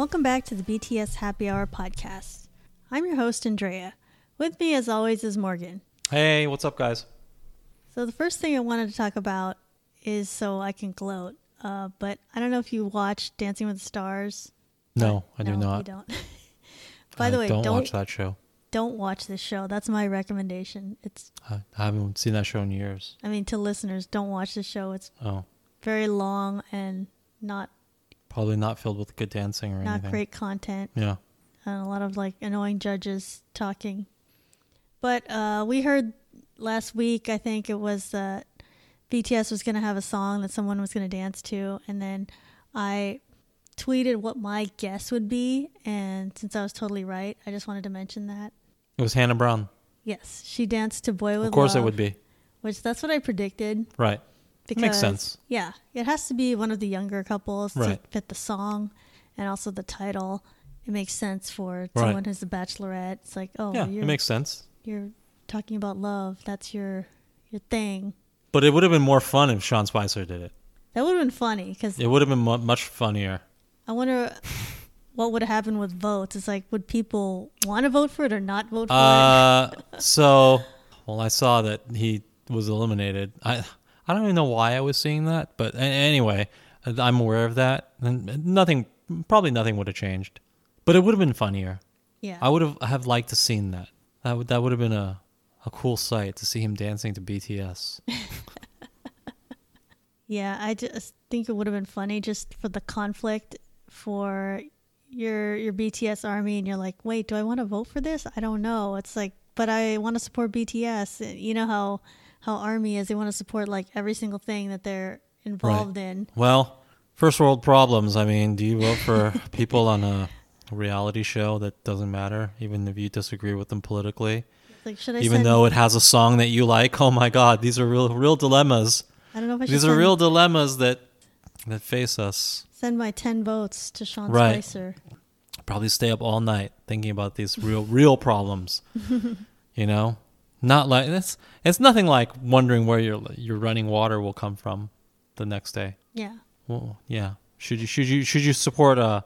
Welcome back to the BTS Happy Hour podcast. I'm your host, Andrea. With me, as always, is Morgan. Hey, what's up, guys? So, the first thing I wanted to talk about is so I can gloat. Uh, but I don't know if you watch Dancing with the Stars. No, I do No, not. You don't. By I the way, don't, don't watch that show. don't watch this show. That's my recommendation. It's, I, I haven't seen that show in years. I mean, to listeners, don't watch this show. It's Oh, very long and not probably not filled with good dancing or not anything. great content. Yeah. and a lot of like annoying judges talking. But uh, we heard last week, I think it was that BTS was going to have a song that someone was going to dance to, and then I tweeted what my guess would be, and since I was totally right, I just wanted to mention that. It was Hannah Brown. Yes, she danced to "Boy with Luv. Of course, Love," it would be. which that's what I predicted. Right. Because, Makes sense. Yeah, it has to be one of the younger couples to fit the song, and also the title. It makes sense for Right. someone who's a bachelorette. It's like, oh, yeah, you're it makes sense. you're talking about love. That's your your thing. But it would have been more fun if Sean Spicer did it. That would have been funny because It would have been mu- much funnier. I wonder what would happen with votes. It's like, would people want to vote for it or not vote for it? Uh, so, well, I saw that he was eliminated. I I don't even know why I was seeing that, but anyway, I'm aware of that, and nothing, probably nothing would have changed. But it would have been funnier. Yeah, I would have have liked to seen that. That would that would have been a a cool sight to see him dancing to BTS. yeah. I just think it would have been funny just for the conflict for your your BTS army, and you're like, wait, do I want to vote for this? I don't know. It's like, but I want to support BTS. You know how how army is. They want to support like every single thing that they're involved in. well, first world problems. I mean, do you vote for people on a reality show that doesn't matter, even if you disagree with them politically? Like, should I even though it has a song that you like. Oh my God, these are real real dilemmas. I don't know if I should These are real dilemmas that that face us. Send my 10 votes to Sean Right. Spicer. Probably stay up all night thinking about these real real problems. you know, not like it's it's nothing like wondering where your your running water will come from the next day. Yeah. Well, yeah. Should you should you should you support uh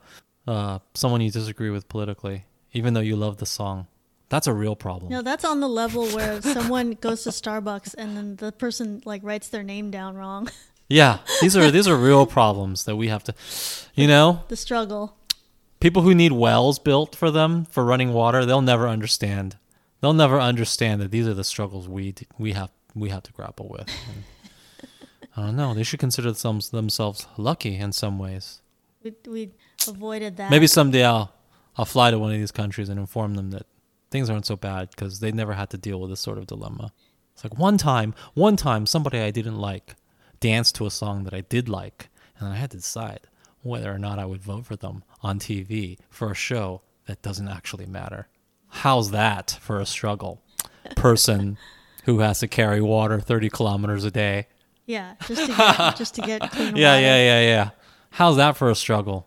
uh someone you disagree with politically, even though you love the song? That's a real problem. No, that's on the level where someone goes to Starbucks and then the person like writes their name down wrong. Yeah, these are these are real problems that we have to, you know, the struggle. people who need wells built for them for running water, they'll never understand. They'll never understand that these are the struggles we we have we have to grapple with. And uh, I don't know. They should consider them, themselves lucky in some ways. We, we avoided that. Maybe someday I'll I'll fly to one of these countries and inform them that things aren't so bad because they never had to deal with this sort of dilemma. It's like one time, one time, somebody I didn't like danced to a song that I did like, and I had to decide whether or not I would vote for them on TV for a show that doesn't actually matter. How's that for a struggle? Person who has to carry water 30 kilometers a day. Yeah, just to get, just to get clean Yeah, water. yeah, yeah, yeah. How's that for a struggle?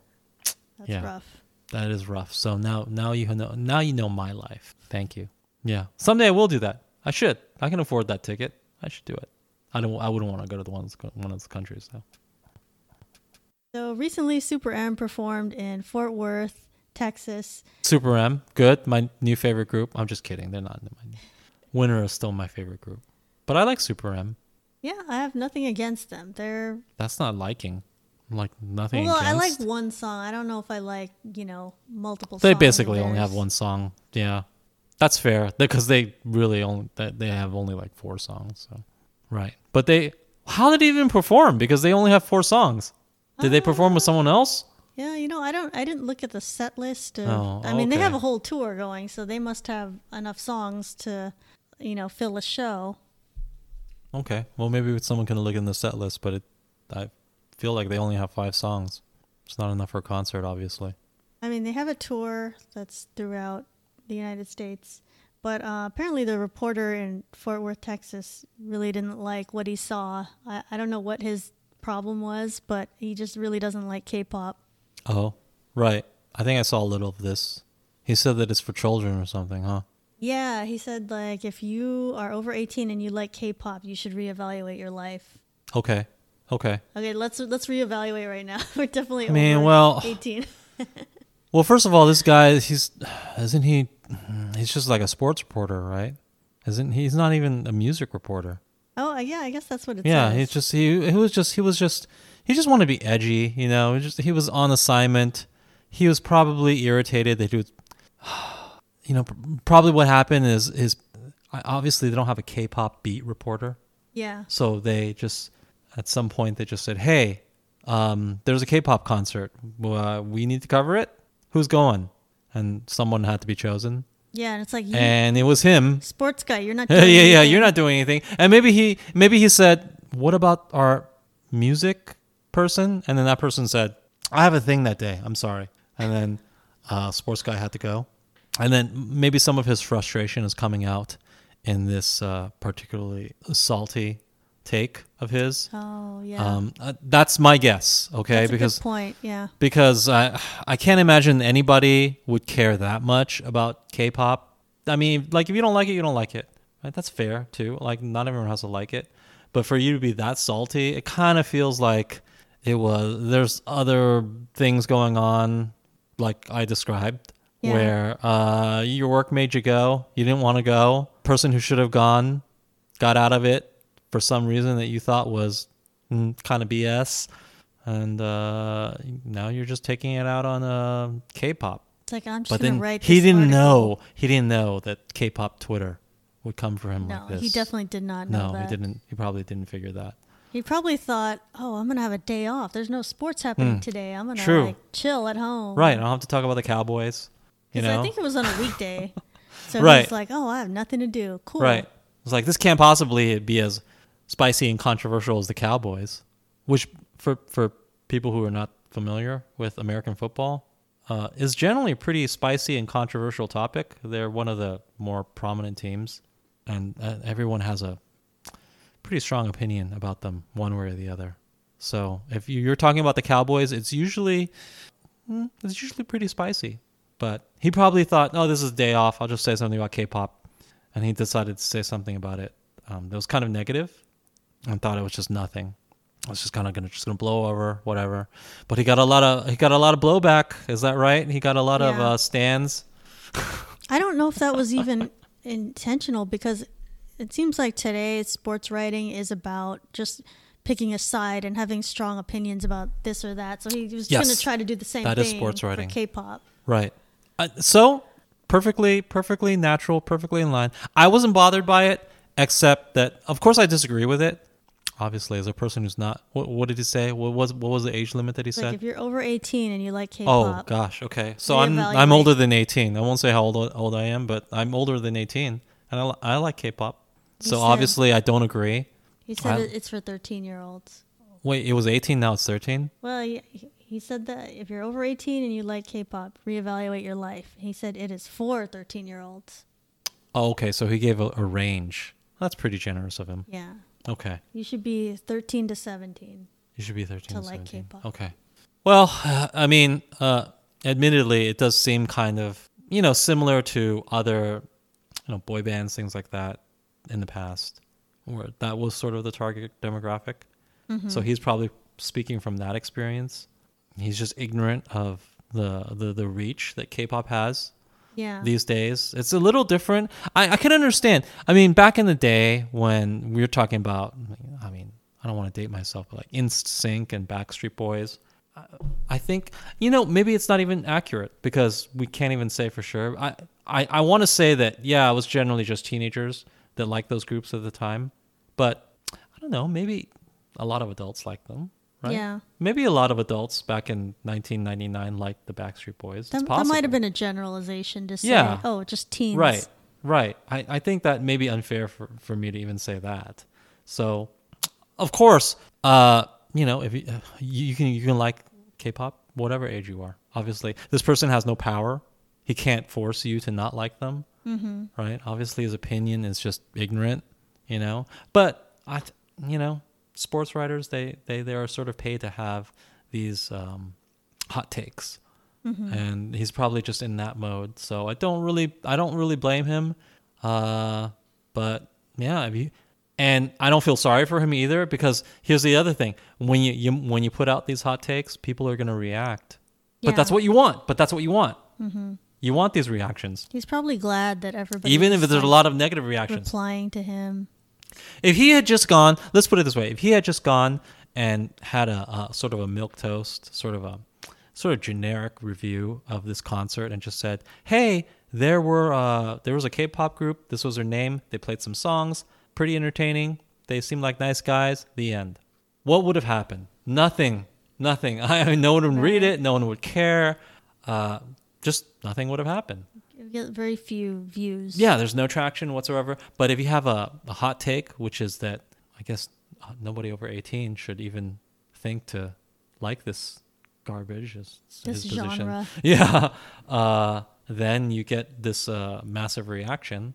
That's Yeah. rough. That is rough. So now now you know now you know my life. Thank you. Yeah. Someday I will do that. I should. I can afford that ticket. I should do it. I don't I wouldn't want to go to the ones one of those countries though. So recently, Super M performed in Fort Worth, Texas. Super M, good. My new favorite group. I'm just kidding. They're not my Winner is still my favorite group. But I like Super M. Yeah, I have nothing against them. They're That's not liking. Like nothing well, I like one song. I don't know if I like you know multiple. they basically only have one song. Yeah. That's fair because they really only they have only like four songs. So right, but they how did they even perform? Because they only have four songs. Did they perform with someone else? Yeah, you know, I don't. I didn't look at the set list. Of, Oh, I mean, they have a whole tour going, so they must have enough songs to, you know, fill a show. Okay, well maybe someone can look in the set list, but it, I feel like they only have five songs. It's not enough for a concert, obviously. I mean, they have a tour that's throughout the United States, but uh, apparently the reporter in Fort Worth, Texas, really didn't like what he saw. I, I don't know what his problem was, but he just really doesn't like K-pop. Oh, right. I think I saw a little of this. He said that it's for children or something, huh? Yeah, he said like if you are over 18 and you like K-pop, you should reevaluate your life. Okay. Okay. Okay, let's let's reevaluate right now. We're definitely I mean, over well- 18. Well, first of all, this guy, he's isn't he? He's just like a sports reporter, right? Isn't he? He's not even a music reporter. Oh, uh, yeah, I guess that's what it Yeah, says. he's just he. He was just he was just he just wanted to be edgy, you know. He just he was on assignment. He was probably irritated that he was. You know, probably what happened is is obviously they don't have a K-pop beat reporter. yeah. So they just, at some point, they just said, "Hey, um, there's a K-pop concert. Uh, we need to cover it. Who's going?" And someone had to be chosen, Yeah, and it's like, and it was him. sports guy, you're not yeah, doing yeah, anything. you're not doing anything. And maybe he, maybe he said, "What about our music person?" And then that person said, "I have a thing that day. I'm sorry." And then uh, sports guy had to go. And then maybe some of his frustration is coming out in this uh, particularly salty take of his. Oh, yeah. Um, uh, that's my guess, okay? That's a because good point. Yeah. because I I can't imagine anybody would care that much about K-pop. I mean, like if you don't like it, you don't like it. Right? That's fair too. Like not everyone has to like it, but for you to be that salty, it kind of feels like it was. There's other things going on, like I described, Yeah. where uh, your work made you go. You didn't want to go. Person who should have gone got out of it for some reason that you thought was mm, kind of BS, and uh, now you're just taking it out on uh, K-pop. It's like, I'm just But to write he didn't article. know. He didn't know that K-pop Twitter would come for him No, like this. No, he definitely did not know no, that. he didn't. He probably didn't figure that. He probably thought, "Oh, I'm gonna have a day off. There's no sports happening today. I'm gonna. True. like chill at home." Right. I don't have to talk about the Cowboys. You know. I think it was on a weekday, so Right. he's like, "Oh, I have nothing to do. Cool." Right. It's like this can't possibly be as spicy and controversial as the Cowboys, which for for people who are not familiar with American football uh, is generally a pretty spicy and controversial topic. They're one of the more prominent teams, and uh, everyone has a pretty strong opinion about them, one way or the other. So if you- you're talking about the Cowboys, it's usually mm, it's usually pretty spicy. But he probably thought, "Oh, this is a day off. I'll just say something about K-pop," and he decided to say something about it um, that was kind of negative, and thought it was just nothing. It was just kind of gonna just gonna blow over, whatever. But he got a lot of he got a lot of blowback. Is that right? He got a lot of uh, stands. I don't know if that was even intentional because it seems like today sports writing is about just picking a side and having strong opinions about this or that. So he was going to try to do the same That thing is sports writing. for K-pop. Right. Uh, so perfectly, perfectly natural, perfectly in line. I wasn't bothered by it, except that, of course, I disagree with it. Obviously, as a person who's not, what, what did he say? What was what was the age limit that he It's like said? if you're over 18 and you like K-pop, Oh gosh, okay. So I'm I'm older than 18. I won't say how old old I am, but I'm older than 18, and I, I like K-pop. So said- obviously, I don't agree. he said I- it- it's for 13 year olds. Wait, it was 18. Now it's 13. Well, he, he said that if you're over 18 and you like K-pop, reevaluate your life. He said it is for 13 year olds. Oh, okay. So he gave a, a range. That's pretty generous of him. Yeah, Okay. you should be 13 to 17. You should be 13 To to like 17. K-pop. Okay. Well, I mean, uh, admittedly, it does seem kind of, you know, similar to other, you know, boy bands, things like that in the past, where that was sort of the target demographic. Mm-hmm. So he's probably speaking from that experience. He's just ignorant of the, the, the reach that K-pop has Yeah. these days. It's a little different. I, I can understand. I mean, back in the day when we were talking about, I mean, I don't want to date myself, but like NSYNC and Backstreet Boys. I- I think you know maybe it's not even accurate because we can't even say for sure. I I, I want to say that yeah, it was generally just teenagers that like those groups at the time, but I don't know. Maybe a lot of adults like them, right? Yeah. Maybe a lot of adults back in 1999 liked the Backstreet Boys. That, that might have been a generalization to say, Yeah. oh, just teens. Right, right. I, I think that may be unfair for, for me to even say that. So, of course, uh, you know, if you, you you can you can like K-pop, whatever age you are. Obviously, this person has no power. He can't force you to not like them, mm-hmm. right? Obviously, his opinion is just ignorant, you know. But I, you know, sports writers they they they are sort of paid to have these um, hot takes and he's probably just in that mode. So I don't really, I don't really blame him. Uh, but yeah, if you, and I don't feel sorry for him either because here's the other thing: when you, you when you put out these hot takes, people are going to react. But that's what you want. But that's what you want. You want these reactions, He's probably glad that everybody even if there's a lot of negative reactions. replying to him. If he had just gone, let's put it this way: if he had just gone and had a, a sort of a milk toast, sort of a sort of generic review of this concert, and just said, "Hey, there were uh, there was a K-pop group. This was their name. They played some songs, pretty entertaining. They seemed like nice guys." The end. What would have happened? Nothing. Nothing. I, I mean, no one would read it. No one would care. Uh, just nothing would have happened. You get very few views. Yeah, there's no traction whatsoever. But if you have a, a hot take, which is that I guess uh, nobody over 18 should even think to like this garbage, is This his position. genre. Yeah, uh, then you get this uh, massive reaction,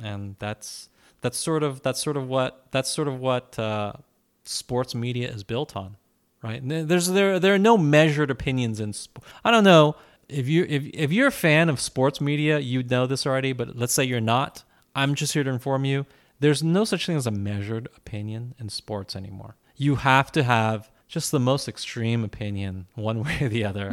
and that's that's sort of that's sort of what that's sort of what uh, sports media is built on, right? And There's there there are no measured opinions in. Sp- I don't know if you if if you're a fan of sports media, you know this already. But let's say you're not. I'm just here to inform you. There's no such thing as a measured opinion in sports anymore. You have to have just the most extreme opinion, one way or the other,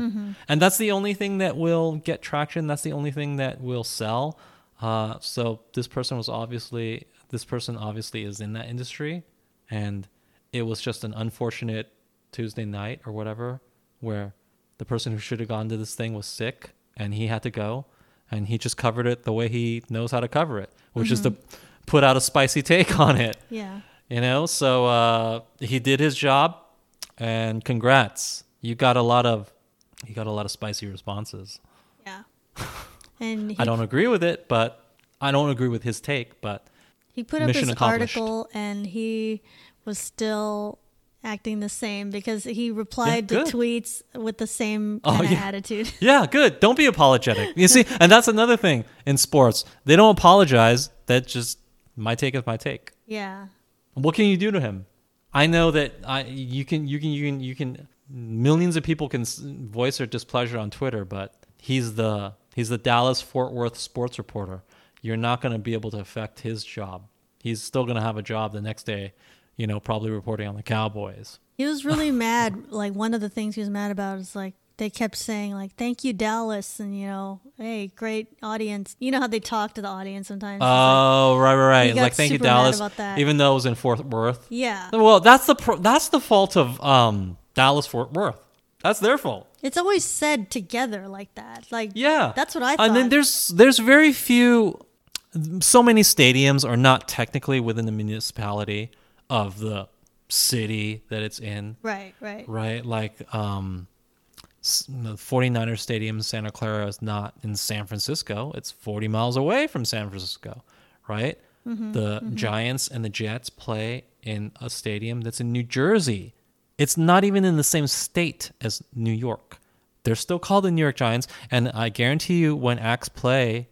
and that's the only thing that will get traction. That's the only thing that will sell. Uh, so this person was obviously this person obviously is in that industry, and it was just an unfortunate Tuesday night or whatever where the person who should have gone to this thing was sick and he had to go and he just covered it the way he knows how to cover it, which is to put out a spicy take on it. Yeah. You know, so uh, he did his job, and congrats, you got a lot of, you got a lot of spicy responses. Yeah. And he, I don't agree with it, but I don't agree with his take, but he put up this article and he was still acting the same because he replied to tweets with the same Oh, yeah. attitude. yeah, good. Don't be apologetic. You see, and that's another thing in sports. They don't apologize. That just my take is my take. yeah. What can you do to him? I know that I you can you can you can you can millions of people can voice their displeasure on Twitter, but he's the he's the Dallas Fort Worth sports reporter. You're not going to be able to affect his job. He's still going to have a job the next day, you know, probably reporting on the Cowboys. He was really mad. Like one of the things he was mad about is like they kept saying like "Thank you, Dallas," and you know, "Hey, great audience." You know how they talk to the audience sometimes. It's like, Oh, right, right, right. He It's got like thank you, Dallas. Even though it was in Fort Worth. yeah, Well, that's the pro- that's the fault of um, Dallas Fort Worth. That's their fault. it's always said together like that. Like Yeah, that's what I thought. And then there's there's very few. So many stadiums are not technically within the municipality of the city that it's in, right, right, right? Like um, the 49er Stadium in Santa Clara is not in San Francisco. It's 40 miles away from San Francisco, right? Mm-hmm, the Giants and the Jets play in a stadium that's in New Jersey. It's not even in the same state as New York. They're still called the New York Giants, and I guarantee you, when Acts play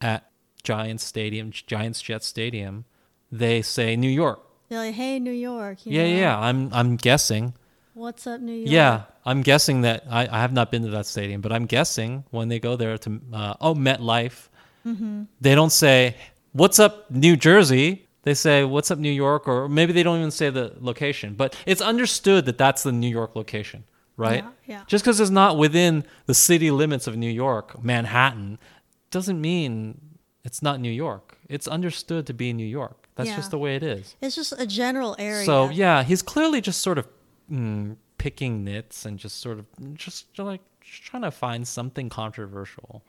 at Giants Stadium, Giants Jets Stadium, they say New York. They're like, "Hey, New York." you Yeah, know, yeah. I'm I'm guessing. What's up, New York? Yeah, I'm guessing that I, I have not been to that stadium, but I'm guessing when they go there to uh, oh MetLife, Mm-hmm. they don't say "What's up, New Jersey." They say "What's up, New York," or maybe they don't even say the location, but it's understood that that's the New York location, right? Yeah, yeah. Just because it's not within the city limits of New York, Manhattan, doesn't mean it's not New York. It's understood to be New York. That's Yeah. just the way it is. It's just a general area. So yeah, he's clearly just sort of mm, picking nits and just sort of just like just trying to find something controversial,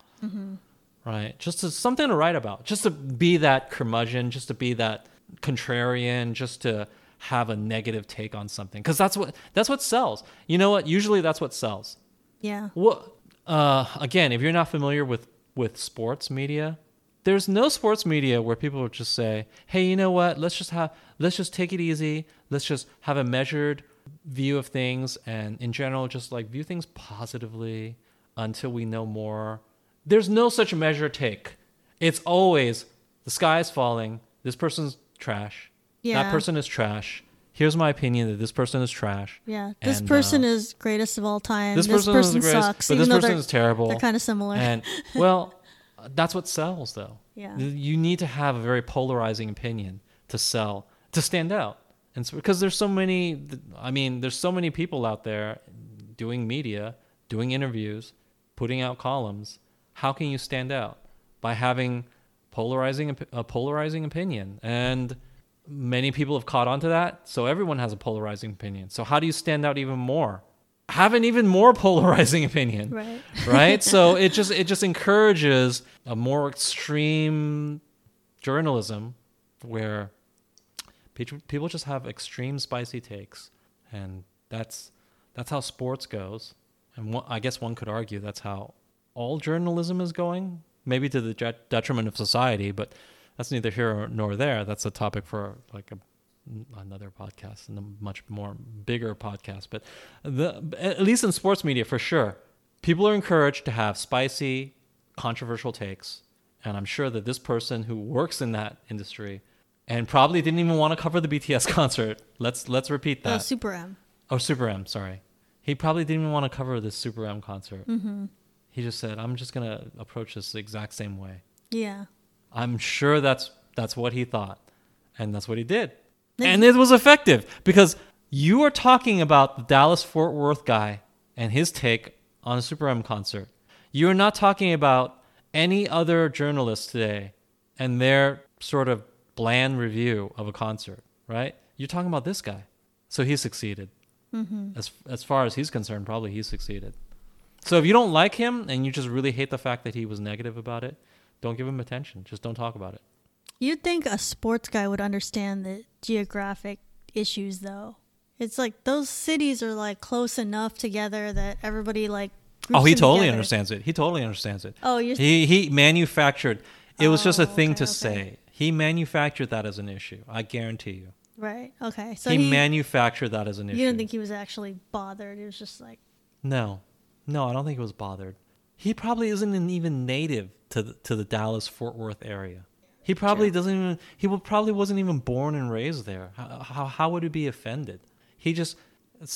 right? Just to, something to write about, just to be that curmudgeon, just to be that contrarian, just to have a negative take on something, because that's what that's what sells. You know what? Usually that's what sells. yeah, What? Uh, again, if you're not familiar with with sports media, there's no sports media where people would just say, "Hey, you know what? Let's just have let's just take it easy. Let's just have a measured view of things, and in general, just like view things positively until we know more." There's no such measure take. It's always the sky is falling. This person's trash. Yeah. That person is trash. Here's my opinion that this person is trash. yeah. This And, person uh, is greatest of all time. This, This, person, is the person greatest, sucks. but even this person is terrible. They're kind of similar. And well, uh, that's what sells, though. Yeah. You need to have a very polarizing opinion to sell, to stand out, and so, because there's so many. I mean, there's so many people out there doing media, doing interviews, putting out columns, how can you stand out? By having polarizing a polarizing opinion. And many people have caught on to that, so everyone has a polarizing opinion. So how do you stand out even more? Have an even more polarizing opinion Right. right? So it just it just encourages a more extreme journalism where people just have extreme spicy takes and that's that's how sports goes. And one, i guess one could argue that's how all journalism is going maybe to the detriment of society but that's neither here nor there. That's a topic for like a another podcast and a much more bigger podcast but the at least in sports media for sure people are encouraged to have spicy controversial takes and i'm sure that this person who works in that industry and probably didn't even want to cover the bts concert let's let's repeat that. Oh, Super M. oh super m sorry he probably didn't even want to cover this super m concert Mm-hmm. he just said i'm just going to approach this the exact same way Yeah. I'm sure that's that's what he thought, and that's what he did, and it was effective because you are talking about the Dallas Fort Worth guy and his take on a Super M concert. You are not talking about any other journalist today and their sort of bland review of a concert, right? You're talking about this guy, so he succeeded. Mm-hmm. As as far as he's concerned, probably he succeeded. So if you don't like him and you just really hate the fact that he was negative about it, don't give him attention. Just don't talk about it. You'd think a sports guy would understand the geographic issues, though. It's like those cities are like close enough together that everybody like. Oh, he totally together. understands it. He totally understands it. Oh, you're. He he manufactured. It was just a Oh, thing okay, to okay. say. He manufactured that as an issue. I guarantee you. right. Okay. So he, he. manufactured that as an issue. you didn't think he was actually bothered. It was just like. No, no, I don't think he was bothered. He probably isn't an even native to the, to the Dallas Fort Worth area. He probably True. doesn't even. He would probably wasn't even born and raised there. How, how how would he be offended? He just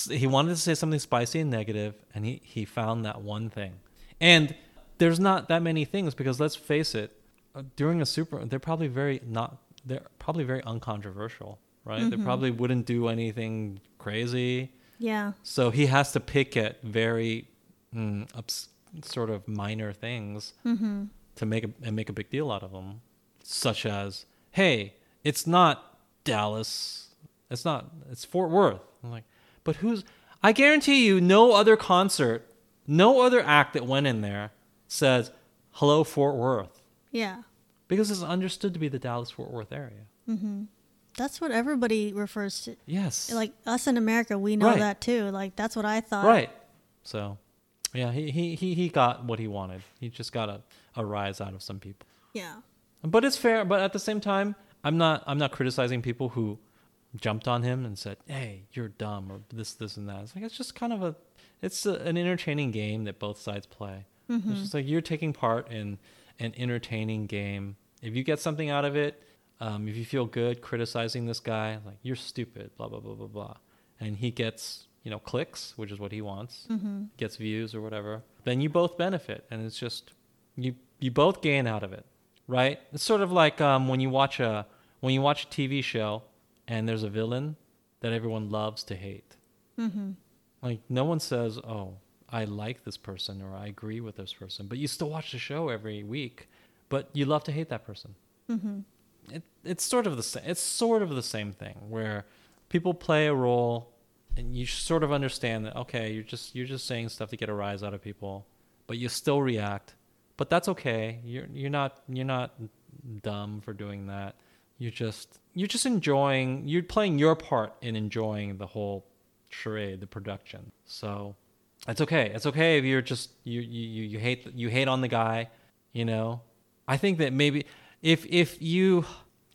he wanted to say something spicy and negative, and he he found that one thing. And there's not that many things because let's face it, uh, during a super, they're probably very not. They're probably very uncontroversial, right? They Mhm. probably wouldn't do anything crazy. Yeah. So he has to pick at very mm, ups, sort of minor things Mm-hmm. to make a, and make a big deal out of them, such as, "Hey, it's not Dallas, it's not, it's Fort Worth." I'm like, but who's? I guarantee you, no other concert, no other act that went in there says, "Hello, Fort Worth," Yeah. because it's understood to be the Dallas Fort Worth area. Mm-hmm. That's what everybody refers to. Yes, Like us in America, we know Right. that too. Like that's what I thought. Right. So, yeah, he, he, he, he got what he wanted. He just got a, a rise out of some people. Yeah. But it's fair. But at the same time, I'm not I'm not criticizing people who jumped on him and said, "Hey, you're dumb," or this, this, and that. It's like it's just kind of a it's a, an entertaining game that both sides play. Mm-hmm. It's just like you're taking part in an entertaining game. If you get something out of it, um, if you feel good criticizing this guy, like you're stupid, blah blah blah blah blah, and he gets you know clicks, which is what he wants, Mm-hmm. gets views or whatever, then you both benefit, and it's just you you both gain out of it, right? It's sort of like um, when you watch a when you watch a TV show and there's a villain that everyone loves to hate. Mm-hmm. Like no one says, "Oh, I like this person" or "I agree with this person," but you still watch the show every week, but you love to hate that person. Mm-hmm. It, it's sort of the same. It's sort of the same thing where people play a role, and you sort of understand that okay, you're just you're just saying stuff to get a rise out of people, but you still react. But that's okay. You're you're not you're not dumb for doing that. You're just you're just enjoying. You're playing your part in enjoying the whole charade, the production. So it's okay. It's okay if you're just you you you, hate you hate on the guy. You know, I think that maybe if if you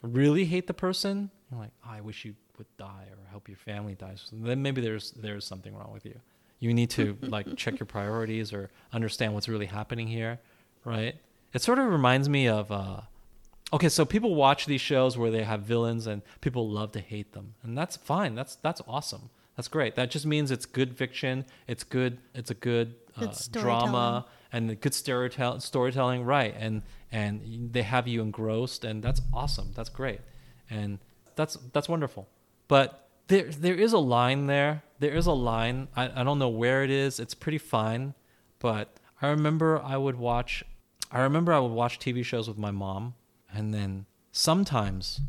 really hate the person, you're like, oh, I wish you would die or hope your family dies. Then maybe there's there's something wrong with you. You need to like check your priorities or understand what's really happening here, right? It sort of reminds me of uh okay, so people watch these shows where they have villains and people love to hate them. And that's fine. That's that's awesome. That's great. That just means it's good fiction. It's good. It's a good, uh, Good drama and good storytell- storytelling, right? And and they have you engrossed, and that's awesome. That's great, and that's that's wonderful. But there there is a line there. There is a line. I, I don't know where it is. It's pretty fine, but I remember I would watch. I remember I would watch TV shows with my mom, and then sometimes,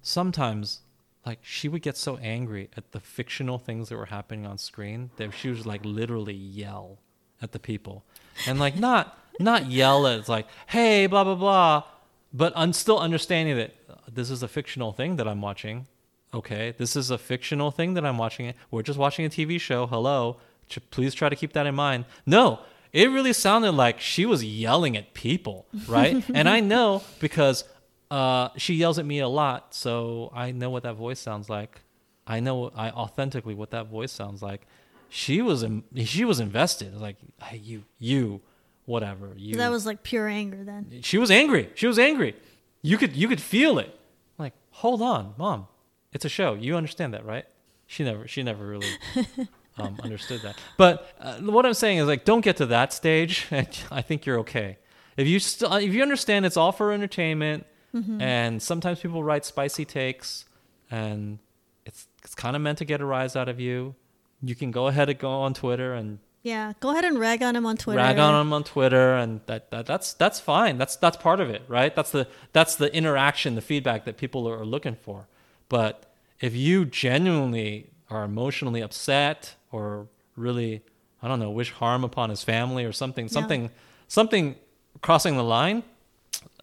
sometimes, like she would get so angry at the fictional things that were happening on screen that she would like literally yell at the people, and like not not yell at like hey blah blah blah, but I'm still understanding that uh, this is a fictional thing that I'm watching. Okay, this is a fictional thing that I'm watching. We're just watching a TV show. Hello, please try to keep that in mind. No, it really sounded like she was yelling at people, right? and I know because uh, she yells at me a lot, so I know what that voice sounds like. I know I authentically what that voice sounds like. She was in, she was invested. Like, hey, you, you, whatever. You. That was like pure anger then. She was angry. She was angry. You could you could feel it. Like, hold on, mom. It's a show. You understand that, right? She never she never really um, understood that. But uh, what I'm saying is like, don't get to that stage. And I think you're okay. If you still if you understand it's all for entertainment, and sometimes people write spicy takes, and it's it's kind of meant to get a rise out of you. You can go ahead and go on Twitter and Yeah, go ahead and rag on him on Twitter. rag on him on Twitter, and that, that that's that's fine. That's that's part of it, right? That's the that's the interaction, the feedback that people are looking for. But if you genuinely are emotionally upset or really, I don't know, wish harm upon his family or something, something, something crossing the line,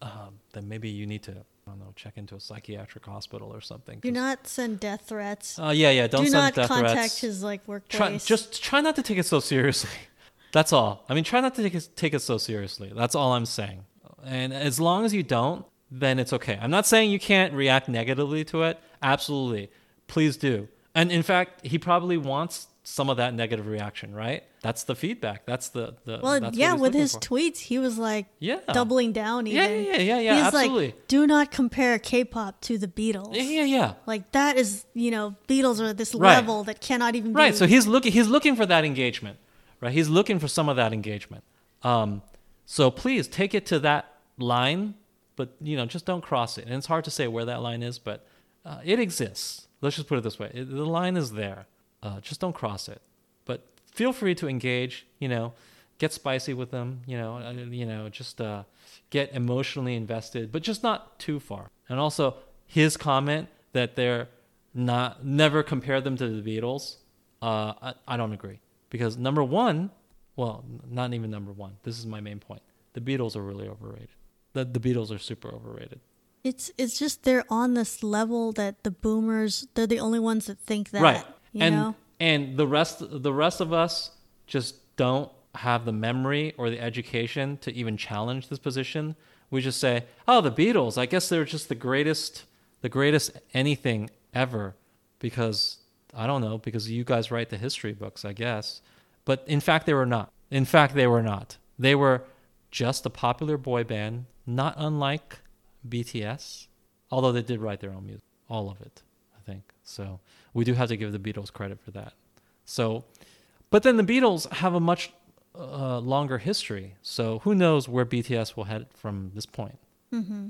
um, then maybe you need to, I don't know, check into a psychiatric hospital or something. Do not send death threats. Uh, yeah, yeah. Don't Do send not death contact threats his like try, workplace. just try not to take it so seriously. That's all. I mean, try not to take it, take it so seriously. That's all I'm saying. And as long as you don't, then it's okay. I'm not saying you can't react negatively to it. Absolutely. Please do. And in fact, he probably wants some of that negative reaction, right? That's the feedback. That's the, the well, yeah, with his for. tweets, he was like Yeah. doubling down. Even. Yeah, yeah, yeah, yeah, He's absolutely. like, do not compare K-pop to the Beatles. Yeah, yeah, yeah. Like that is, you know, Beatles are this Right. level that cannot even be Right. be. So he's looking he's looking for that engagement. Right. He's looking for some of that engagement. Um, so please take it to that line, but you know, just don't cross it. And it's hard to say where that line is, but uh, it exists. Let's just put it this way: it, the line is there. Uh, just don't cross it. But feel free to engage. You know, get spicy with them. You know, uh, you know, just uh, get emotionally invested, but just not too far. And also, his comment that they're not never compare them to the Beatles. Uh, I, I don't agree because number one, well, not even number one. This is my main point. The Beatles are really overrated. The the Beatles are super overrated. it's it's just they're on this level that the boomers they're the only ones that think that. right. You and know. and the rest the rest of us just don't have the memory or the education to even challenge this position. We just say, "Oh, the Beatles. I guess they're just the greatest the greatest anything ever because I don't know, because you guys write the history books, I guess." But in fact they were not. In fact they were not. They were just a popular boy band, not unlike BTS, although they did write their own music, all of it, I think. So we do have to give the Beatles credit for that. So, but then the Beatles have a much uh, longer history. So who knows where BTS will head from this point, Mm-hmm.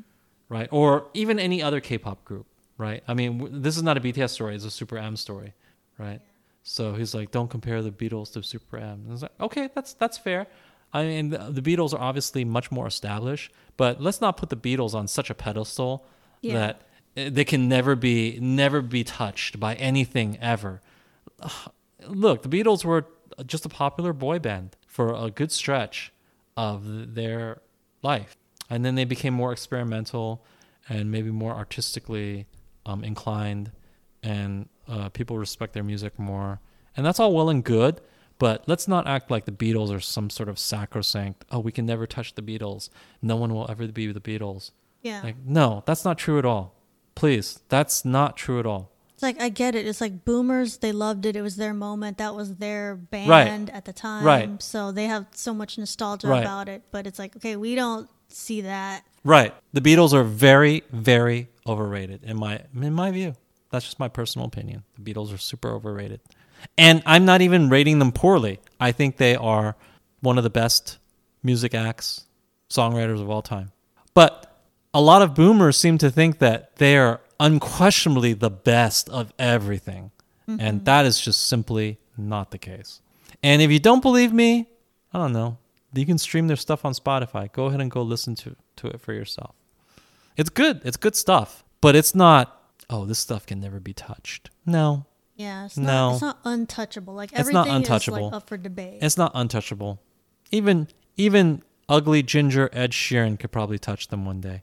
right? Or even any other K-pop group, right? I mean, w- this is not a BTS story; it's a Super M story, right? So he's like, "Don't compare the Beatles to Super M." And I was like, "Okay, that's that's fair." I mean, the, the Beatles are obviously much more established, but let's not put the Beatles on such a pedestal Yeah. that they can never be never be touched by anything ever. Look, the Beatles were just a popular boy band for a good stretch of their life, and then they became more experimental and maybe more artistically um, inclined, and uh, people respect their music more, and that's all well and good. But let's not act like the Beatles are some sort of sacrosanct. Oh, we can never touch the Beatles. No one will ever be the Beatles. Yeah. Like, no, that's not true at all. Please, that's not true at all. It's like I get it. It's like boomers, they loved it. It was their moment. That was their band at the time. Right. So they have so much nostalgia Right. about it. But it's like, okay, we don't see that. Right. The Beatles are very, very overrated in my in my view. That's just my personal opinion. The Beatles are super overrated. And I'm not even rating them poorly. I think they are one of the best music acts, songwriters of all time. But a lot of boomers seem to think that they are unquestionably the best of everything. And mm-hmm. that is just simply not the case. And if you don't believe me, I don't know, you can stream their stuff on Spotify. Go ahead and go listen to to it for yourself. It's good. It's good stuff, but it's not. Oh, this stuff can never be touched. No, Yeah, it's No. not. It's not untouchable. Like It's everything not untouchable. is like up for debate. it's not untouchable. Even even ugly ginger Ed Sheeran could probably touch them one day.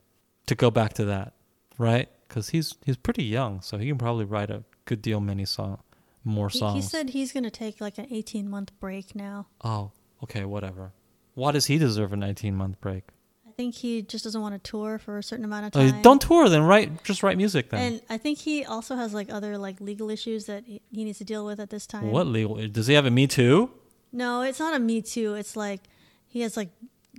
To go back to that, right? Because he's he's pretty young, so he can probably write a good deal many song, more He- songs. He said he's going to take like an 18 month break now. oh, okay, whatever. Why does he deserve a 19 month break? I think he just doesn't want to tour for a certain amount of Uh, time. don't tour then, write just write music then. And I think he also has like other like legal issues that he he needs to deal with at this time. what legal? Does he have a Me Too? No, it's not a Me Too. It's like he has like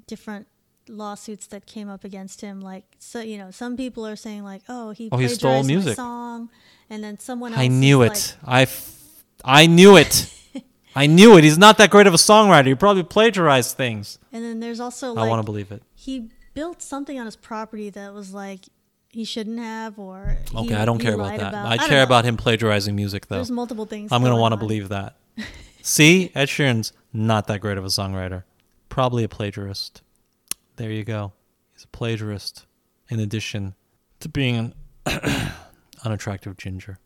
different lawsuits that came up against him. Like so, you know, some people are saying like, oh, he Oh, he stole music. song, and then someone else I knew like- it. I, f- I knew it. I knew it. He's not that great of a songwriter. He probably plagiarized things. and then there's also I want to believe it. he built something on his property that was like he shouldn't have, or Okay, I don't care about that. I, don't care know. about him plagiarizing music, though. There's multiple things. I'm gonna want to believe that. See, Ed Sheeran's not that great of a songwriter. Probably a plagiarist. There you go. He's a plagiarist. In addition to being an unattractive ginger.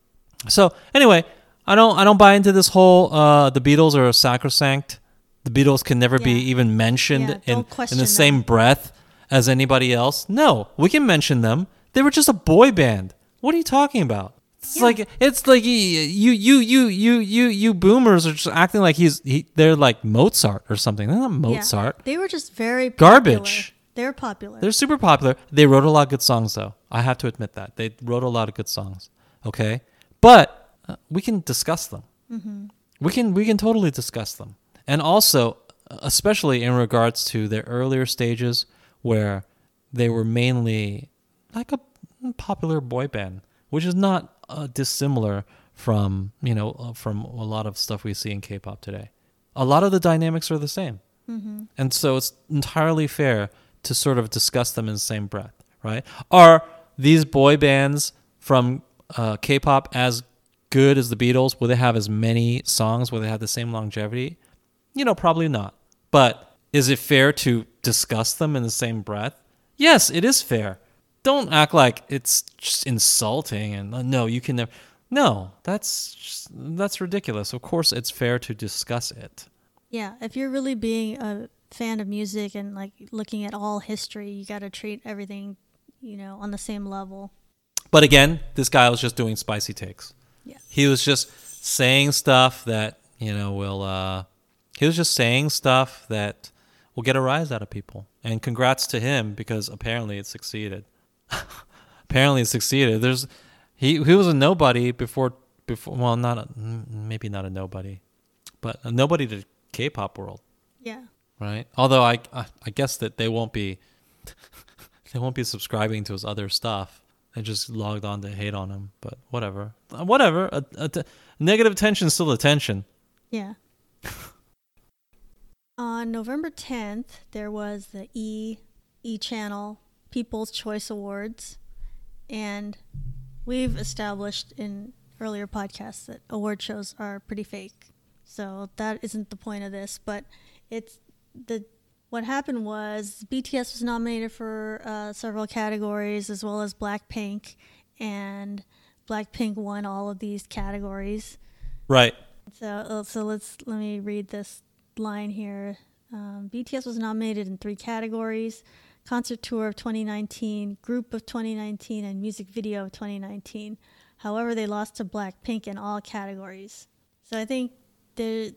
So anyway, I don't I don't buy into this whole uh, the Beatles are sacrosanct. The Beatles can never be even mentioned Yeah, in in the same breath as anybody else. No, we can mention them. They were just a boy band. What are you talking about? It's Yeah. like it's like you you you you you you you boomers are just acting like he's he, they're like Mozart or something. They're not Yeah. Mozart. They were just very Garbage. They're popular. They're super popular. They wrote a lot of good songs, though. I have to admit that they wrote a lot of good songs. Okay, but uh, we can discuss them. We can we can totally discuss them, and also, especially in regards to their earlier stages, where they were mainly like a popular boy band, which is not uh, dissimilar from you know uh, from a lot of stuff we see in K-pop today. A lot of the dynamics are the same. And so it's entirely fair to sort of discuss them in the same breath, right? Are these boy bands from uh, K-pop as good as the Beatles? Will they have as many songs? Will they have the same longevity? You know, probably not. But is it fair to discuss them in the same breath? Yes, it is fair. Don't act like it's just insulting and uh, no, you can never. No, that's just, that's ridiculous. Of course, it's fair to discuss it. Yeah, if you're really being a fan of music and like looking at all history, you got to treat everything, you know, on the same level. But again, this guy was just doing spicy takes. Yeah. He was just saying stuff that, you know, will uh he was just saying stuff that will get a rise out of people. And congrats to him because apparently it succeeded. Apparently it succeeded. There's he he was a nobody before before well not a, maybe not a nobody, but a nobody to K-pop world, Yeah. right? Although I I, I guess that they won't be they won't be subscribing to his other stuff. They just logged on to hate on him, but whatever, Uh, whatever. A, a t- negative attention is still attention. Yeah. On November 10th, there was the E E Channel People's Choice Awards, and we've established in earlier podcasts that award shows are pretty fake. So that isn't the point of this, but it's the what happened was BTS was nominated for uh, several categories as well as Blackpink, and Blackpink won all of these categories. Right. So, uh, so let's let me read this line here. Um, BTS was nominated in three categories: concert tour of 2019, group of 2019, and music video of 2019. However, they lost to Blackpink in all categories. So I think there,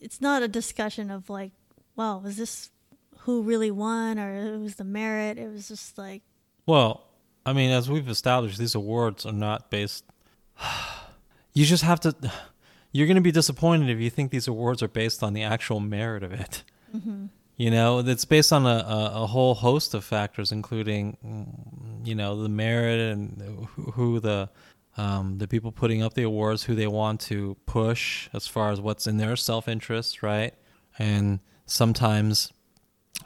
it's not a discussion of like, wow, was this who really won or it was the merit? It was just like, Well, I mean, as we've established, these awards are not based. You just have to. You're going to be disappointed if you think these awards are based on the actual merit of it. Mm-hmm. You know, it's based on a, a, a whole host of factors, including, you know, the merit and who, who the um, the people putting up the awards, who they want to push as far as what's in their self interest, right? And sometimes,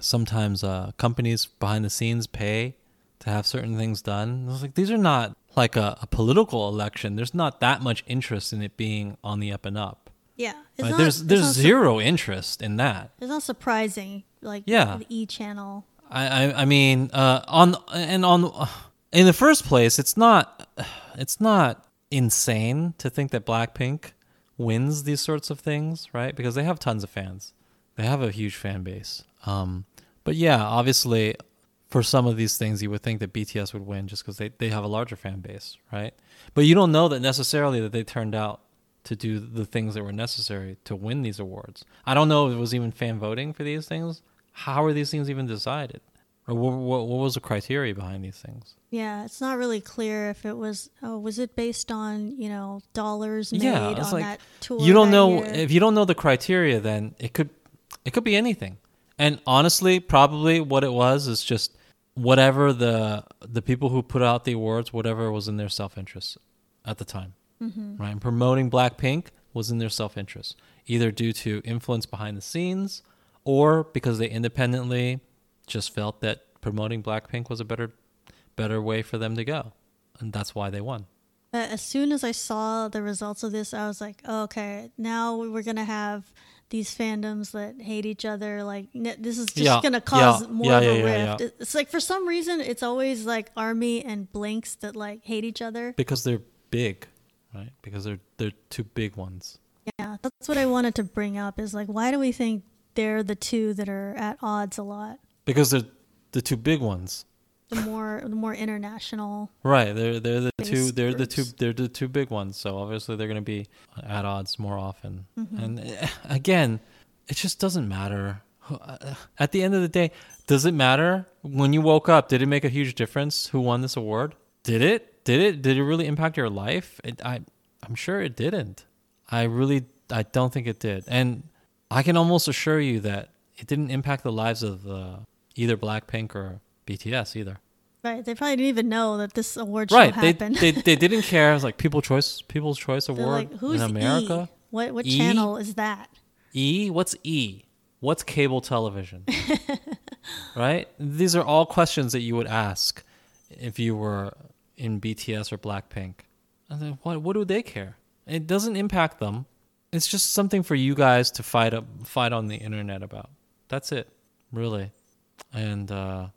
sometimes uh, companies behind the scenes pay to have certain things done. It's like these are not like a, a political election. There's not that much interest in it being on the up and up. Yeah, Right? not, there's there's not su- zero interest in that. It's not surprising like Yeah. the E channel. I, I, I mean, uh, on and on, in the first place, it's not, it's not insane to think that Blackpink wins these sorts of things, right? Because they have tons of fans, they have a huge fan base. Um, but yeah, obviously, for some of these things, you would think that BTS would win just because they they have a larger fan base, right? But you don't know that necessarily that they turned out to do the things that were necessary to win these awards. I don't know if it was even fan voting for these things. How are these things even decided? Or what, what, what was the criteria behind these things? Yeah, it's not really clear if it was. Oh, was it based on you know dollars made Yeah, on like, that tour? you don't know year? if you don't know the criteria, then it could it could be anything. And honestly, probably what it was is just whatever the the people who put out the awards, whatever was in their self interest at the time. Mm-hmm. right? And promoting Blackpink was in their self interest, either due to influence behind the scenes or because they independently just felt that promoting Blackpink was a better better way for them to go. And that's why they won. But as soon as I saw the results of this, I was like, oh, okay, now we're gonna have these fandoms that hate each other. Like n- this is just Yeah, gonna cause yeah, more yeah, of a rift. It's like for some reason, it's always like Army and Blinks that like hate each other. Because they're big, right? Because they're they're two big ones. Yeah, that's what I wanted to bring up. Is like, why do we think they're the two that are at odds a lot? Because they're the two big ones. The more, the more international. Right. They're they're the two they're the two they're the two big ones. So obviously they're going to be at odds more often. Mhm. And eh, again, it just doesn't matter. uh, At the end of the day, does it matter when you woke up? Did it make a huge difference who won this award? Did it? Did it? Did it really impact your life? It, I I'm sure it didn't. I really I don't think it did. And I can almost assure you that it didn't impact the lives of uh, either Blackpink or BTS either. Right. They probably didn't even know that this award show Right. They, happened. they they didn't care. It was like People's Choice People's Choice Award like, who's in America. E? What what E? channel is that? E? What's E? What's cable television? right? These are all questions that you would ask if you were in BTS or Blackpink. And then what what do they care? It doesn't impact them. It's just something for you guys to fight up fight on the internet about. That's it. Really. And uh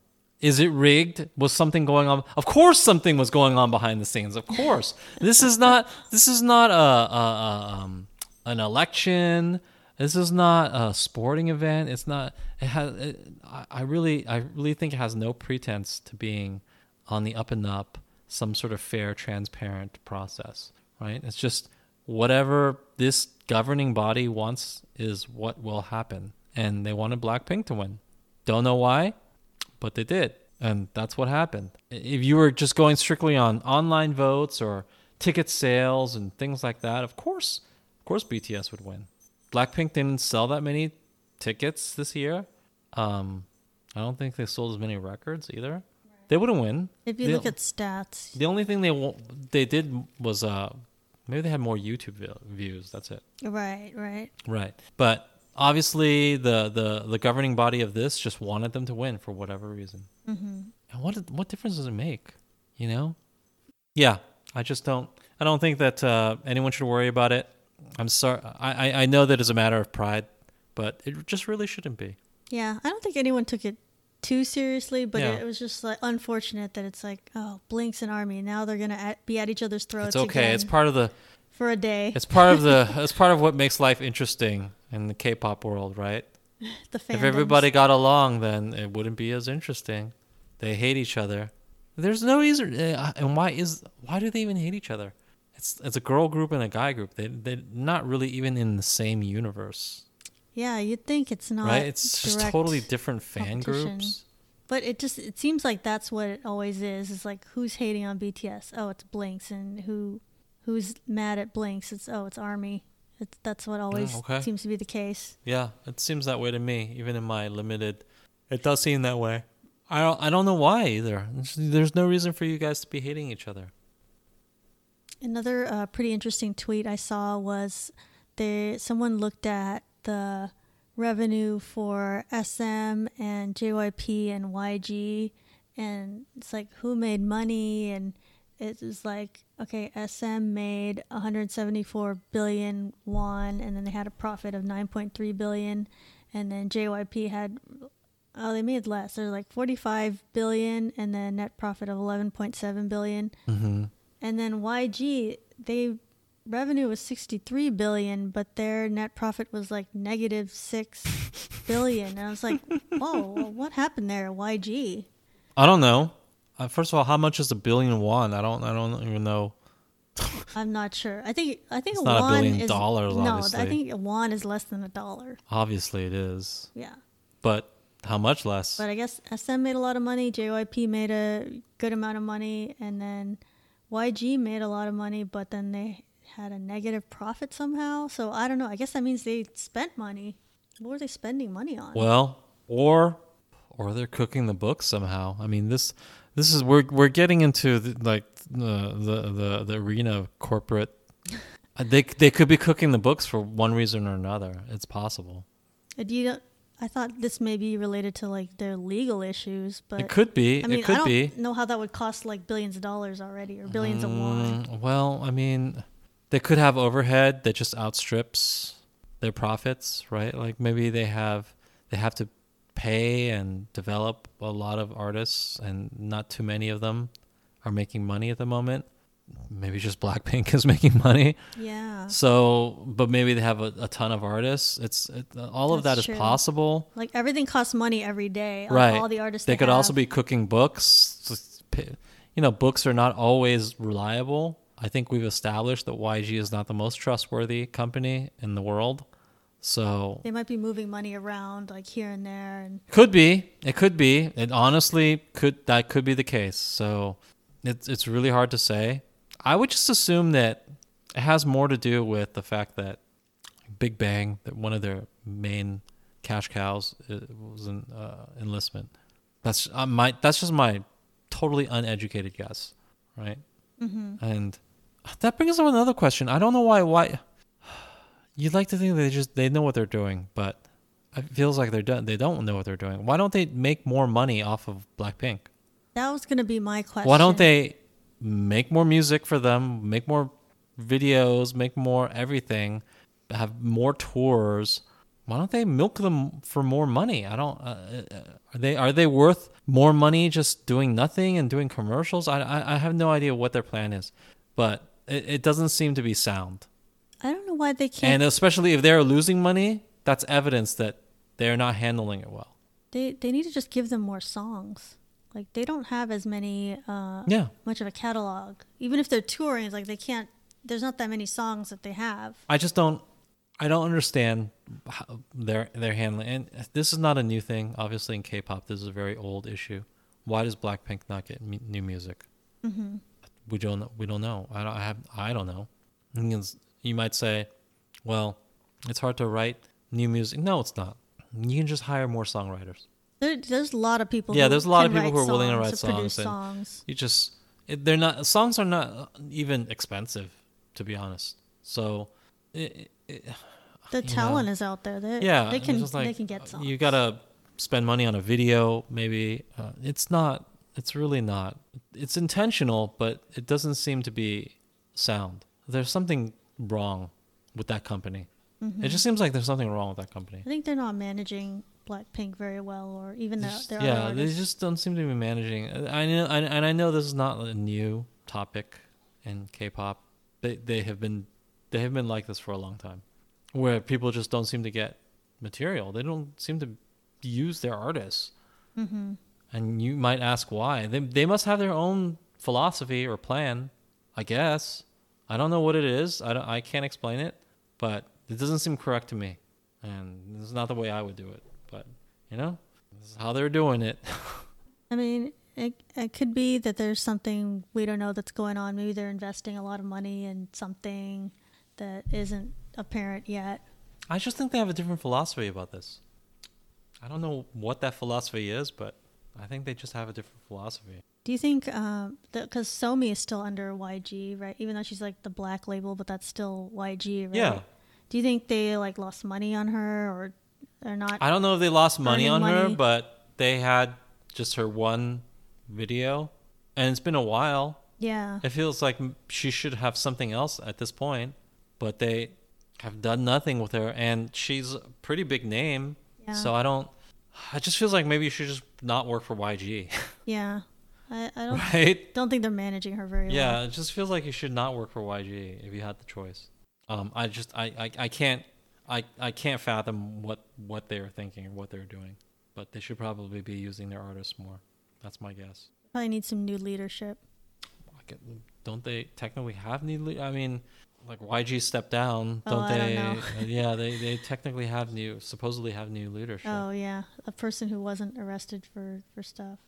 is it rigged? Was something going on? Of course, something was going on behind the scenes. Of course, this is not. This is not a, a, a um, an election. This is not a sporting event. It's not. It has. It, I, I really, I really think it has no pretense to being on the up and up, some sort of fair, transparent process. Right? It's just whatever this governing body wants is what will happen, and they wanted Blackpink to win. Don't know why but they did and that's what happened if you were just going strictly on online votes or ticket sales and things like that of course of course bts would win blackpink didn't sell that many tickets this year um i don't think they sold as many records either they wouldn't win If you The- look at stats, the only thing they they did was uh maybe they had more youtube views that's it right, right. Right. But obviously the, the, the governing body of this just wanted them to win for whatever reason. hmm And what what difference does it make? You know? Yeah, I just don't I don't think that uh, anyone should worry about it. I'm sorry. I, I I know that it's a matter of pride, but it just really shouldn't be. Yeah, I don't think anyone took it too seriously, but Yeah. it was just like unfortunate that it's like, oh, Blinks and Army now they're gonna at, be at each other's throats. It's okay. It's part of the for a day. it's part of the it's part of what makes life interesting in the K-pop world, right? the If everybody got along, then it wouldn't be as interesting. They hate each other. There's no reason, uh, and why is why do they even hate each other? It's it's a girl group and a guy group. They they're not really even in the same universe, yeah, you'd think it's not right? It's just totally different fan groups. But it just it seems like that's what it always is. It's like who's hating on BTS? Oh, it's Blinks, and who who's mad at Blinks? It's oh, it's Army. It's, that's what always Mm, okay. seems to be the case. Yeah, it seems that way to me. Even in my limited, it does seem that way. I don't I don't know why either. There's- There's no reason for you guys to be hating each other. Another uh, pretty interesting tweet I saw was there someone looked at the revenue for SM and JYP and YG and it's like who made money and it was like okay SM made 174 billion won and then they had a profit of 9.3 billion and then JYP had Oh, they made less. They're like 45 billion and then net profit of 11.7 billion. Mm-hmm. And then YG, they revenue was 63 billion, but their net profit was like negative 6 billion. And I was like, "Whoa, what happened there, YG?" I don't know. Uh, first of all, how much is a billion won? I don't. I don't even know. I'm not sure. I think I think It's a not a billion is dollars, no. I think a won is less than a dollar. Obviously, it is. Yeah. But how much less? But I guess SM made a lot of money, JYP made a good amount of money, and then YG made a lot of money, but then they had a negative profit somehow. So I don't know. I guess that means they spent money. What were they spending money on? Well, or or they're cooking the books somehow. I mean, this this is we're we're getting into the, like the the the, the arena of corporate. Uh, they they could be cooking the books for one reason or another. It's possible. Uh, Do you? I thought this may be related to like their legal issues, but it could be. I mean, it could I don't be. know how that would cost like billions of dollars already or billions of won. Mm, well, I mean, they could have overhead that just outstrips their profits, right? Like maybe they have they have to pay and develop a lot of artists, and not too many of them are making money at the moment. Maybe just Blackpink is making money. Yeah. So, but maybe they have a, a ton of artists. It's it, all of that That's is true. possible. Like everything costs money every day. right All the artists. they, They, could also be cooking books you know books are not always reliable i think we've established that yg is not the most trustworthy company in the world. So They might be moving money around like here and there, and could be. It could be. It honestly could that could be the case. So it's it's really hard to say. I would just assume that it has more to do with the fact that big bang that one of their main cash cows uh, was an uh, enlistment. That's uh, my that's just my totally uneducated guess right? Mm-hmm. and that brings up another question. I don't know why why you'd like to think they just they know what they're doing but it feels like they're done they don't know what they're doing. Why don't they make more money off of blackpink? That was gonna be my question. why don't they make more music for them make more videos make more everything have more tours? Why don't they milk them for more money? I don't uh, uh, are they are they worth more money just doing nothing and doing commercials? I i, I have no idea what their plan is but it, it doesn't seem to be sound I don't know why they can't. and especially if they're losing money that's evidence that they're not handling it well they they need to just give them more songs. Like they don't have as many uh, yeah much of a catalog. Even if they're touring, it's like they can't. There's not that many songs that they have. I just don't I don't understand how their their handling and this is not a new thing obviously in K-pop this is a very old issue why does Blackpink not get mu- new music hmm we don't we don't know I don't I have I don't know you might say well it's hard to write new music no it's not you can just hire more songwriters There, there's a lot of people. Yeah, who there's a lot of people who are willing to write produce songs and- songs. you just it, they're not songs are not even expensive to be honest so it, it, The you know. talent is out there. They, yeah they can like, they can get songs. you gotta spend money on a video maybe uh, it's not it's really not it's intentional but it doesn't seem to be sound. There's something wrong with that company. Mm-hmm. it just seems like there's something wrong with that company. I think they're not managing Blackpink very well, or even their, Just- their yeah they just don't seem to be managing. I know I, and i know this is not a new topic in k-pop. They they have been they have been like this for a long time where people just don't seem to get material. They don't seem to use their artists. Hmm And you might ask why. They they must have their own philosophy or plan, I guess. I don't know what it is. I don't, I can't explain it, but it doesn't seem correct to me. And this is not the way I would do it. But you know, this is how they're doing it. I mean, it, it could be that there's something we don't know that's going on. Maybe they're investing a lot of money in something that isn't apparent yet. I just think they have a different philosophy about this. I don't know what that philosophy is, but I think they just have a different philosophy. Do you think, um, because Somi is still under YG, right? Even though she's like the black label, but that's still YG, right? Yeah. Do you think they like lost money on her or they're not? I don't know if they lost money on Earning her, but they had just her one video, and it's been a while. yeah. It feels like she should have something else at this point, but they have done nothing with her, and she's a pretty big name. Yeah. So I don't. It just feels like maybe you should just not work for YG, Yeah, I, I don't right? don't think they're managing her very well. Yeah, it just feels like you should not work for YG if you had the choice. Um, I just I, I, I can't I, I can't fathom what what they're thinking or what they're doing, but they should probably be using their artists more. That's my guess. Probably need some new leadership. Don't they technically have new? Le- I mean, like YG stepped down. Oh, Don't don't they? uh, yeah, they they technically have new supposedly have new leadership. Oh yeah, a person who wasn't arrested for for stuff.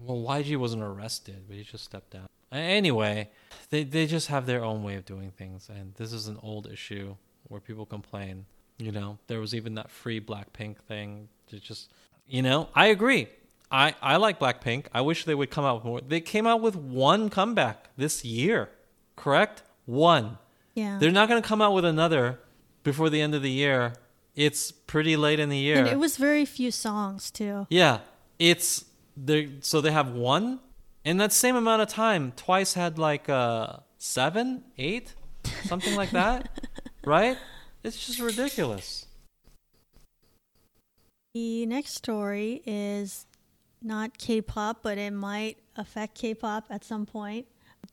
Well, YG wasn't arrested, but he just stepped down. Anyway, they they just have their own way of doing things, and this is an old issue where people complain. You know, there was even that free Blackpink thing. It just, you know, I agree. I I like Blackpink. I wish they would come out with more. They came out with one comeback this year, correct? One. Yeah. They're not going to come out with another before the end of the year. It's pretty late in the year. And it was very few songs too. Yeah, it's they so they have one in that same amount of time. Twice had like uh seven, eight, something like that, right? It's just ridiculous. The next story is not K-pop, but it might affect K-pop at some point.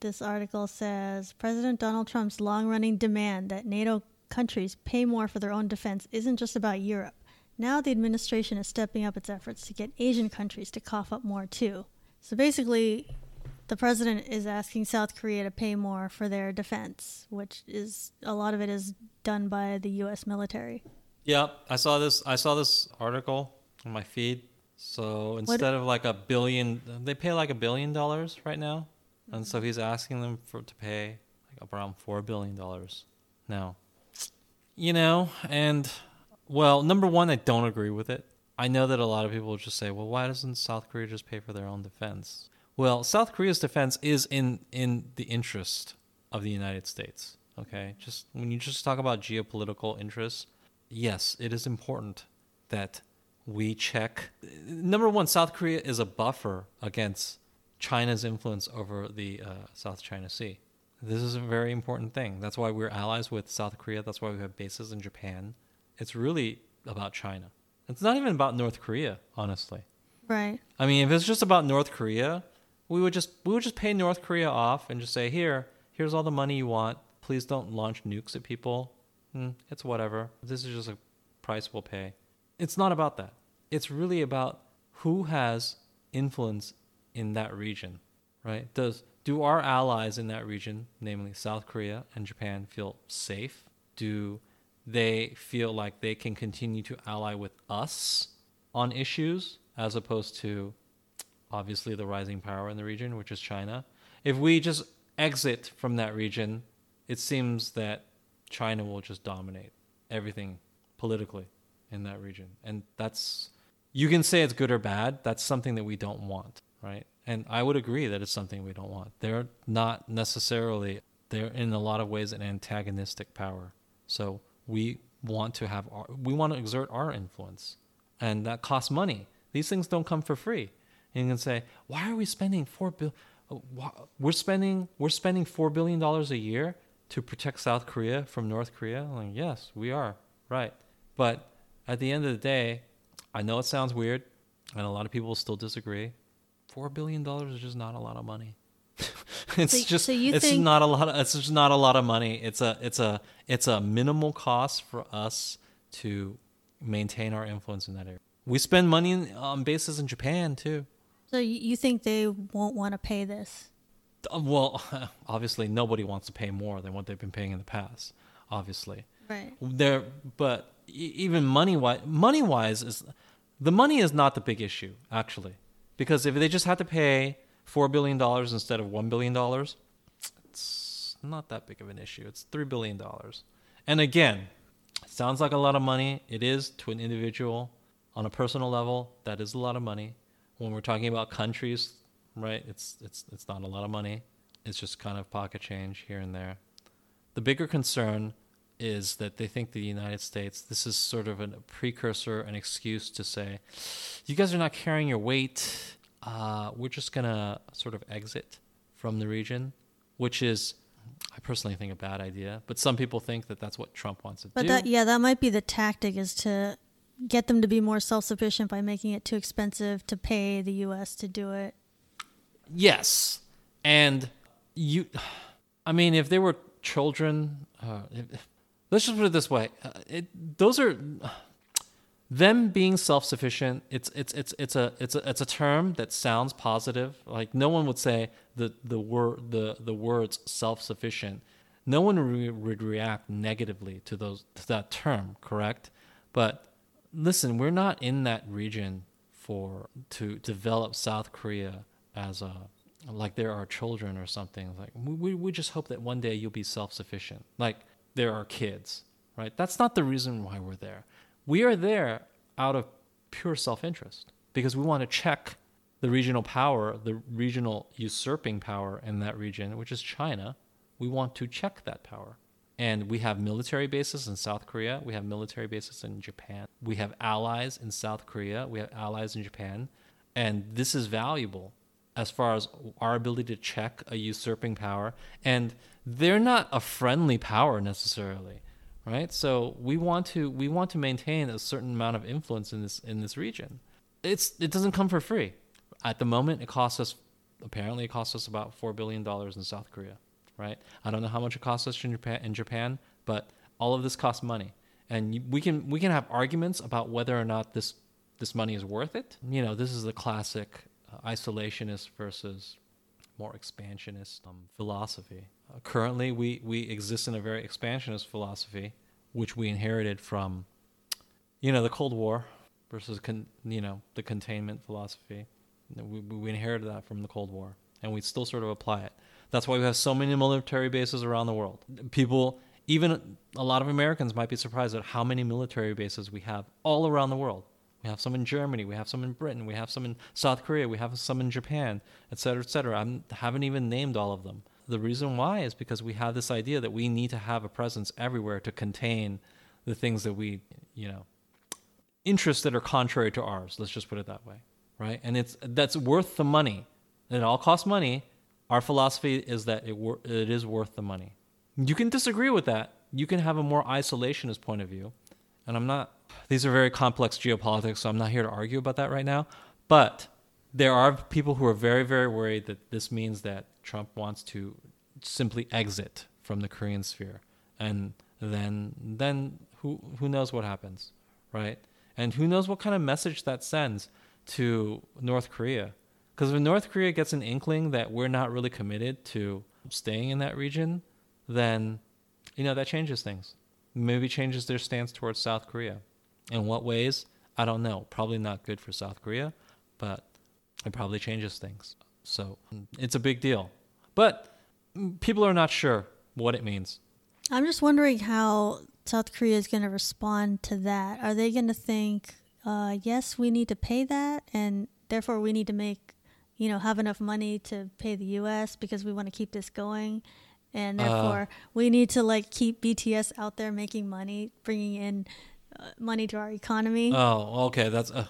This article says President Donald Trump's long-running demand that NATO countries pay more for their own defense isn't just about Europe. Now the administration is stepping up its efforts to get Asian countries to cough up more too. So basically, the president is asking South Korea to pay more for their defense, which is a lot of it is done by the U.S. military. Yeah, I saw this. I saw this article on my feed. So instead of like a billion, they pay like a billion dollars right now, and so he's asking them for to pay like around four billion dollars now. You know, and well, number one, I don't agree with it. I know that a lot of people just say, "Well, why doesn't South Korea just pay for their own defense?" Well, South Korea's defense is in in the interest of the United States. Okay, just when you just talk about geopolitical interests, yes, it is important that we check. Number one, South Korea is a buffer against China's influence over the uh, South China Sea. This is a very important thing. That's why we're allies with South Korea. That's why we have bases in Japan. It's really about China. It's not even about North Korea, honestly. Right. I mean, if it's just about North Korea, we would just we would just pay North Korea off and just say, "Here, here's all the money you want. Please don't launch nukes at people." Hmm, it's whatever. This is just a price we'll pay. It's not about that. It's really about who has influence in that region, right? Does do our allies in that region, namely South Korea and Japan, feel safe? Do they feel like they can continue to ally with us on issues as opposed to obviously the rising power in the region, which is China? If we just exit from that region, it seems that China will just dominate everything politically in that region. And that's, you can say it's good or bad. That's something that we don't want, right? And I would agree that it's something we don't want. They're not necessarily, they're in a lot of ways an antagonistic power. So we want to have, our, we want to exert our influence. And that costs money. These things don't come for free. And you can say, why are we spending four bill? Uh, we're spending we're spending four billion dollars a year to protect South Korea from North Korea. Like, yes, we are right. But at the end of the day, I know it sounds weird, and a lot of people still disagree. Four billion dollars is just not a lot of money. it's So- just so it's think- not a lot. Of, it's just not a lot of money. It's a it's a it's a minimal cost for us to maintain our influence in that area. We spend money in, on bases in Japan too. So you think they won't want to pay this? Uh, Well, obviously nobody wants to pay more than what they've been paying in the past. Obviously, Right. there, but even money wise, money wise is the money is not the big issue actually, because if they just had to pay four billion dollars instead of one billion dollars, it's not that big of an issue. It's three billion dollars, and again, sounds like a lot of money. It is to an individual on a personal level. That is a lot of money. When we're talking about countries, right? It's it's it's not a lot of money. It's just kind of pocket change here and there. The bigger concern is that they think the United States, this is sort of a precursor, an excuse to say, you guys are not carrying your weight. Uh, we're just going to sort of exit from the region, which is, I personally think, a bad idea. But some people think that that's what Trump wants to But do. that yeah, that might be the tactic is to get them to be more self sufficient by making it too expensive to pay the U.S. to do it. Yes, and you, I mean, if they were children, uh, if, let's just put it this way: uh, it, those are them being self-sufficient. It's it's it's it's a it's a it's a term that sounds positive. Like no one would say the the word the the words self-sufficient. No one re- would react negatively to those to that term, correct? But listen, we're not in that region for to develop South Korea as a like there are children or something. Like we we just hope that one day you'll be self-sufficient. Like there are kids, right? That's not the reason why we're there. We are there out of pure self-interest because we want to check the regional power, the regional usurping power in that region, which is China. We want to check that power. And we have military bases in South Korea. We have military bases in Japan. We have allies in South Korea. We have allies in Japan. And this is valuable as far as our ability to check a usurping power. And they're not a friendly power necessarily, right? So we want to we want to maintain a certain amount of influence in this in this region. It's it doesn't come for free. At the moment, it costs us apparently it costs us about four billion dollars in South Korea, right? I don't know how much it costs us in Japan, in Japan, but all of this costs money, and we can we can have arguments about whether or not this this money is worth it. You know, this is the classic isolationist versus more expansionist um, philosophy. Uh, currently, we, we exist in a very expansionist philosophy, which we inherited from, you know, the Cold War versus, con, you know, the containment philosophy. We, we inherited that from the Cold War, and we still sort of apply it. That's why we have so many military bases around the world. People, even a lot of Americans, might be surprised at how many military bases we have all around the world. We have some in Germany. We have some in Britain. We have some in South Korea. We have some in Japan, et cetera, et cetera. I haven't even named all of them. The reason why is because we have this idea that we need to have a presence everywhere to contain the things that we, you know, interests that are contrary to ours. Let's just put it that way, right? And it's that's worth the money. It all costs money. Our philosophy is that it wor- it is worth the money. You can disagree with that. You can have a more isolationist point of view, and I'm not these are very complex geopolitics, so I'm not here to argue about that right now. But there are people who are very, very worried that this means that Trump wants to simply exit from the Korean sphere, and then then who who knows what happens, right? And who knows what kind of message that sends to North Korea? Because if North Korea gets an inkling that we're not really committed to staying in that region, then you know that changes things. Maybe changes their stance towards South Korea. In what ways? I don't know. Probably not good for South Korea, but it probably changes things. So it's a big deal. But people are not sure what it means. I'm just wondering how South Korea is going to respond to that. Are they going to think, uh, yes, we need to pay that, and therefore we need to make, you know, have enough money to pay the U.S. because we want to keep this going, and Uh. therefore we need to like keep BTS out there making money, bringing in uh, money to our economy. Oh, okay. That's uh,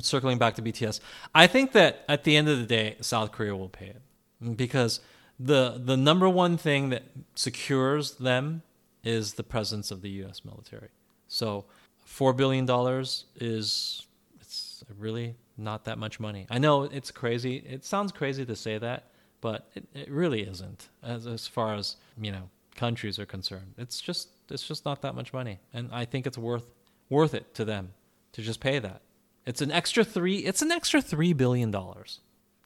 circling back to BTS. I think that at the end of the day, South Korea will pay it because the the number one thing that secures them is the presence of the U.S. military. So, four billion dollars is it's really not that much money. I know it's crazy. It sounds crazy to say that, but it, it really isn't as as far as you know countries are concerned. It's just it's just not that much money, and I think it's worth worth it to them to just pay that. It's an extra three. It's an extra three billion dollars.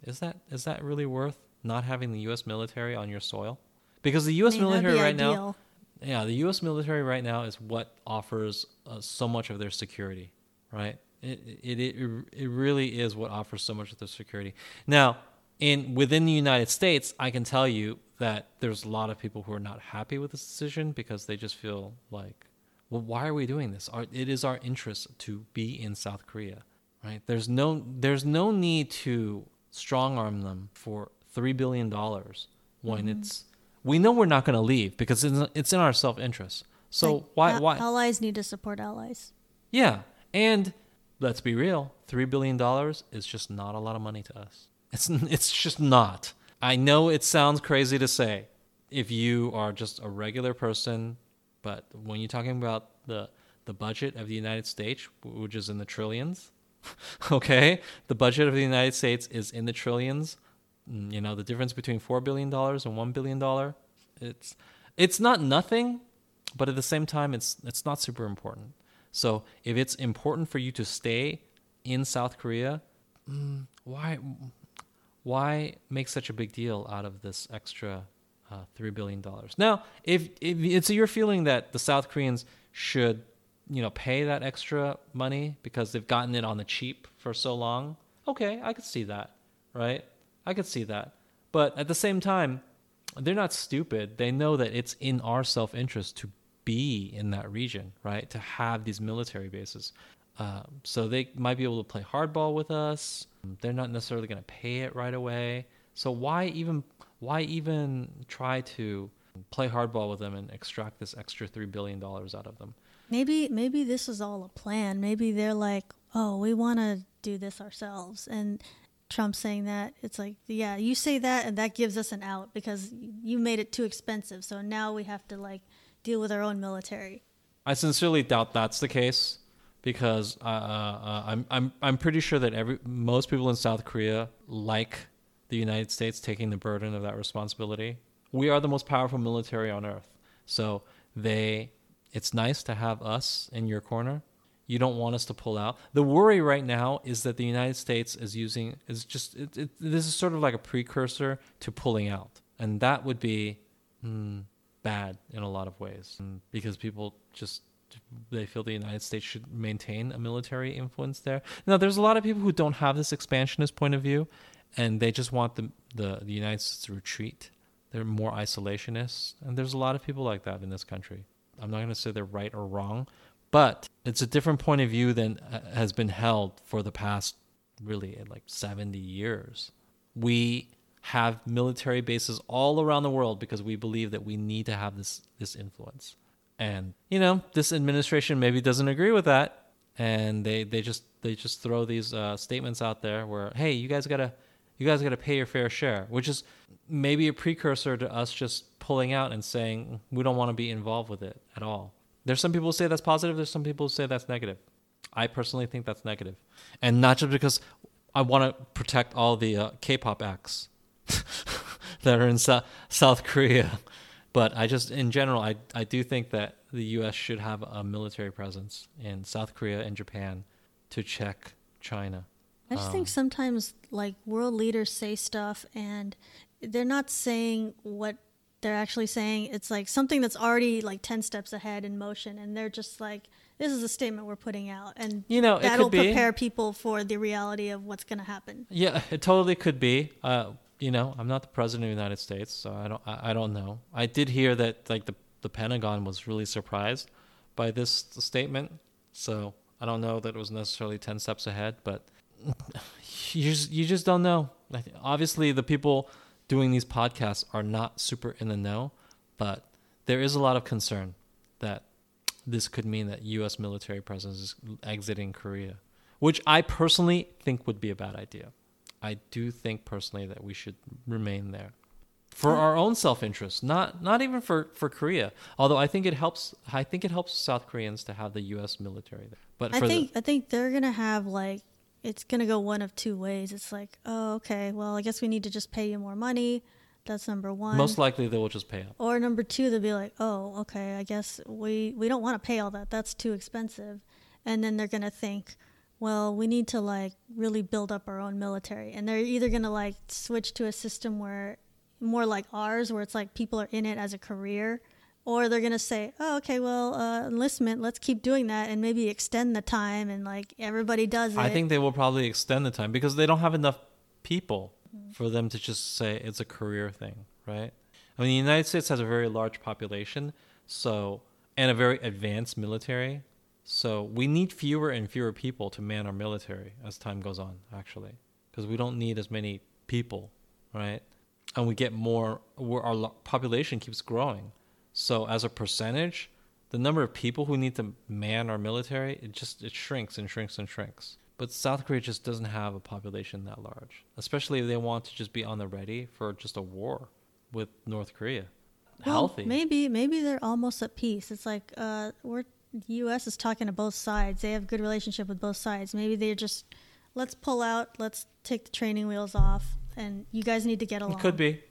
Is that is that really worth not having the U.S. military on your soil? Because the U.S. I mean, military right now, yeah, the U.S. military right now is what offers uh, so much of their security, right? It, it it it really is what offers so much of their security. Now, in within the United States, I can tell you that there's a lot of people who are not happy with this decision because they just feel like, well, why are we doing this? Our, it is our interest to be in South Korea, right? There's no there's no need to strong arm them for three billion dollars when mm-hmm. it's we know we're not going to leave because it's, it's in our self interest. So Like, why why allies need to support allies? yeah, and let's be real, three billion dollars is just not a lot of money to us. It's it's just not. I know it sounds crazy to say if you are just a regular person, but when you're talking about the the budget of the United States, which is in the trillions. okay, the budget of the United States is in the trillions. Mm, You know, the difference between four billion dollars and one billion dollar, it's it's not nothing, but at the same time, it's it's not super important. So if it's important for you to stay in South Korea, mm, why why make such a big deal out of this extra uh, three billion dollars? Now, if, if it's your feeling that the South Koreans should, you know, pay that extra money because they've gotten it on the cheap for so long, okay, I could see that, right? I could see that, but at the same time, they're not stupid. They know that it's in our self interest to be in that region, right? To have these military bases. Uh, so they might be able to play hardball with us. They're not necessarily going to pay it right away. So why even why even try to play hardball with them and extract this extra three billion dollars out of them? Maybe maybe this is all a plan. Maybe they're like, "Oh, we want to do this ourselves." And Trump saying that, it's like, "Yeah, you say that and that gives us an out because you made it too expensive. So now we have to like deal with our own military." I sincerely doubt that's the case because uh, uh, I'm I'm I'm pretty sure that every most people in South Korea like the United States taking the burden of that responsibility. We are the most powerful military on earth, so they it's nice to have us in your corner. You don't want us to pull out. The worry right now is that the United States is using is just it, it, this is sort of like a precursor to pulling out, and that would be hmm, bad in a lot of ways mm, because people just they feel the United States should maintain a military influence there. Now, there's a lot of people who don't have this expansionist point of view, and they just want the the, the United States to retreat. They're more isolationists, and there's a lot of people like that in this country. I'm not going to say they're right or wrong, but it's a different point of view than uh, has been held for the past really like 70 years. We have military bases all around the world because we believe that we need to have this this influence. And you know, this administration maybe doesn't agree with that, and they they just they just throw these uh, statements out there where, hey, you guys gotta you guys gotta pay your fair share, which is maybe a precursor to us just pulling out and saying we don't want to be involved with it at all. There's some people who say that's positive. There's some people who say that's negative. I personally think that's negative, and not just because I want to protect all the uh, K-pop acts that are in so- South Korea. But I just, in general, I, I do think that the U.S. should have a military presence in South Korea and Japan to check China. I just Um, think sometimes like world leaders say stuff and they're not saying what they're actually saying. It's like something that's already like 10 steps ahead in motion and they're just like this is a statement we're putting out and You know, that'll prepare people for the reality of what's going to happen. Yeah, it totally could be. Uh, you know, I'm not the president of the United States, so I don't. I, I don't know. I did hear that like the the Pentagon was really surprised by this statement. So I don't know that it was necessarily ten steps ahead, but you just you just don't know. Obviously, the people doing these podcasts are not super in the know, but there is a lot of concern that this could mean that U.S. military presence is exiting Korea, which I personally think would be a bad idea. I do think personally that we should remain there for our own self-interest, not not even for for Korea. Although I think it helps. I think it helps South Koreans to have the U.S. military there. But I think I think they're going to have like it's going to go one of two ways. It's like, "Oh, okay. Well, I guess we need to just pay you more money." That's number 1. most likely they will just pay up. Or number two, they'll be like, "Oh, okay, I guess we we don't want to pay all that. That's too expensive." And then they're gonna think, "Well, we need to like really build up our own military." And they're either gonna like switch to a system where more like ours, where it's like people are in it as a career, or they're gonna say, "Oh, okay, well, uh, enlistment. Let's keep doing that, and maybe extend the time, and like everybody does it." I think they will probably extend the time because they don't have enough people for them to just say it's a career thing, right? I mean, the United States has a very large population, so and a very advanced military. So we need fewer and fewer people to man our military as time goes on, actually, because we don't need as many people, right? And we get more. Where our population keeps growing, so as a percentage, the number of people who need to man our military it just it shrinks and shrinks and shrinks. But South Korea just doesn't have a population that large, especially if they want to just be on the ready for just a war with North Korea. Well, Healthy. Maybe maybe they're almost at peace. It's like uh, we're the U.S. is talking to both sides. They have a good relationship with both sides. Maybe they're just let's pull out, let's take the training wheels off, and you guys need to get along. It could be.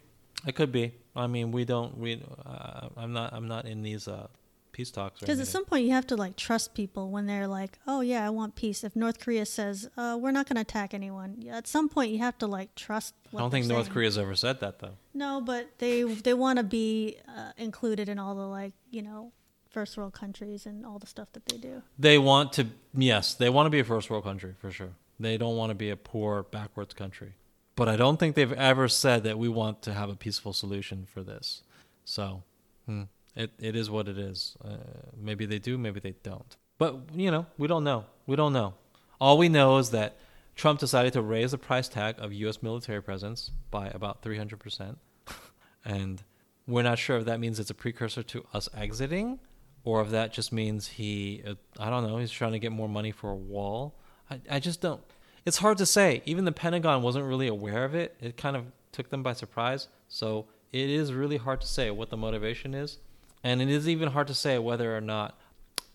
It could be. I mean, we don't. We. Uh, I'm not. I'm not in these uh, peace talks. or Because at some point you have to like trust people when they're like, "Oh yeah, I want peace." If North Korea says, uh, "We're not going to attack anyone," at some point you have to like trust. I don't think North saying. Korea's ever said that though. No, but they they want to be uh, included in all the like you know first world countries and all the stuff that they do. They want to. Yes, they want to be a first world country for sure. They don't want to be a poor, backwards country. But I don't think they've ever said that we want to have a peaceful solution for this. So, hmm, it it is what it is. Uh, maybe they do, maybe they don't. But you know, we don't know. We don't know. All we know is that Trump decided to raise the price tag of U.S. military presence by about 300 percent, and we're not sure if that means it's a precursor to us exiting, or if that just means he, uh, I don't know, he's trying to get more money for a wall. I, I just don't. It's hard to say. Even the Pentagon wasn't really aware of it. It kind of took them by surprise. So it is really hard to say what the motivation is, and it is even hard to say whether or not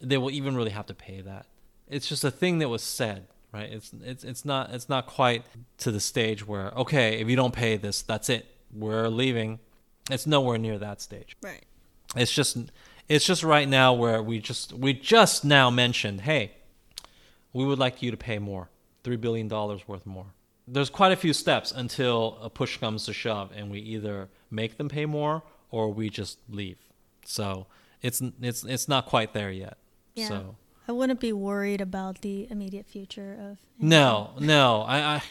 they will even really have to pay that. It's just a thing that was said, right? It's it's it's not it's not quite to the stage where okay, if you don't pay this, that's it. We're leaving. It's nowhere near that stage. Right. It's just it's just right now where we just we just now mentioned, hey, we would like you to pay more, three billion dollars worth more. There's quite a few steps until a push comes to shove, and we either make them pay more or we just leave. So it's it's it's not quite there yet. Yeah. So I wouldn't be worried about the immediate future of. no, no, I, I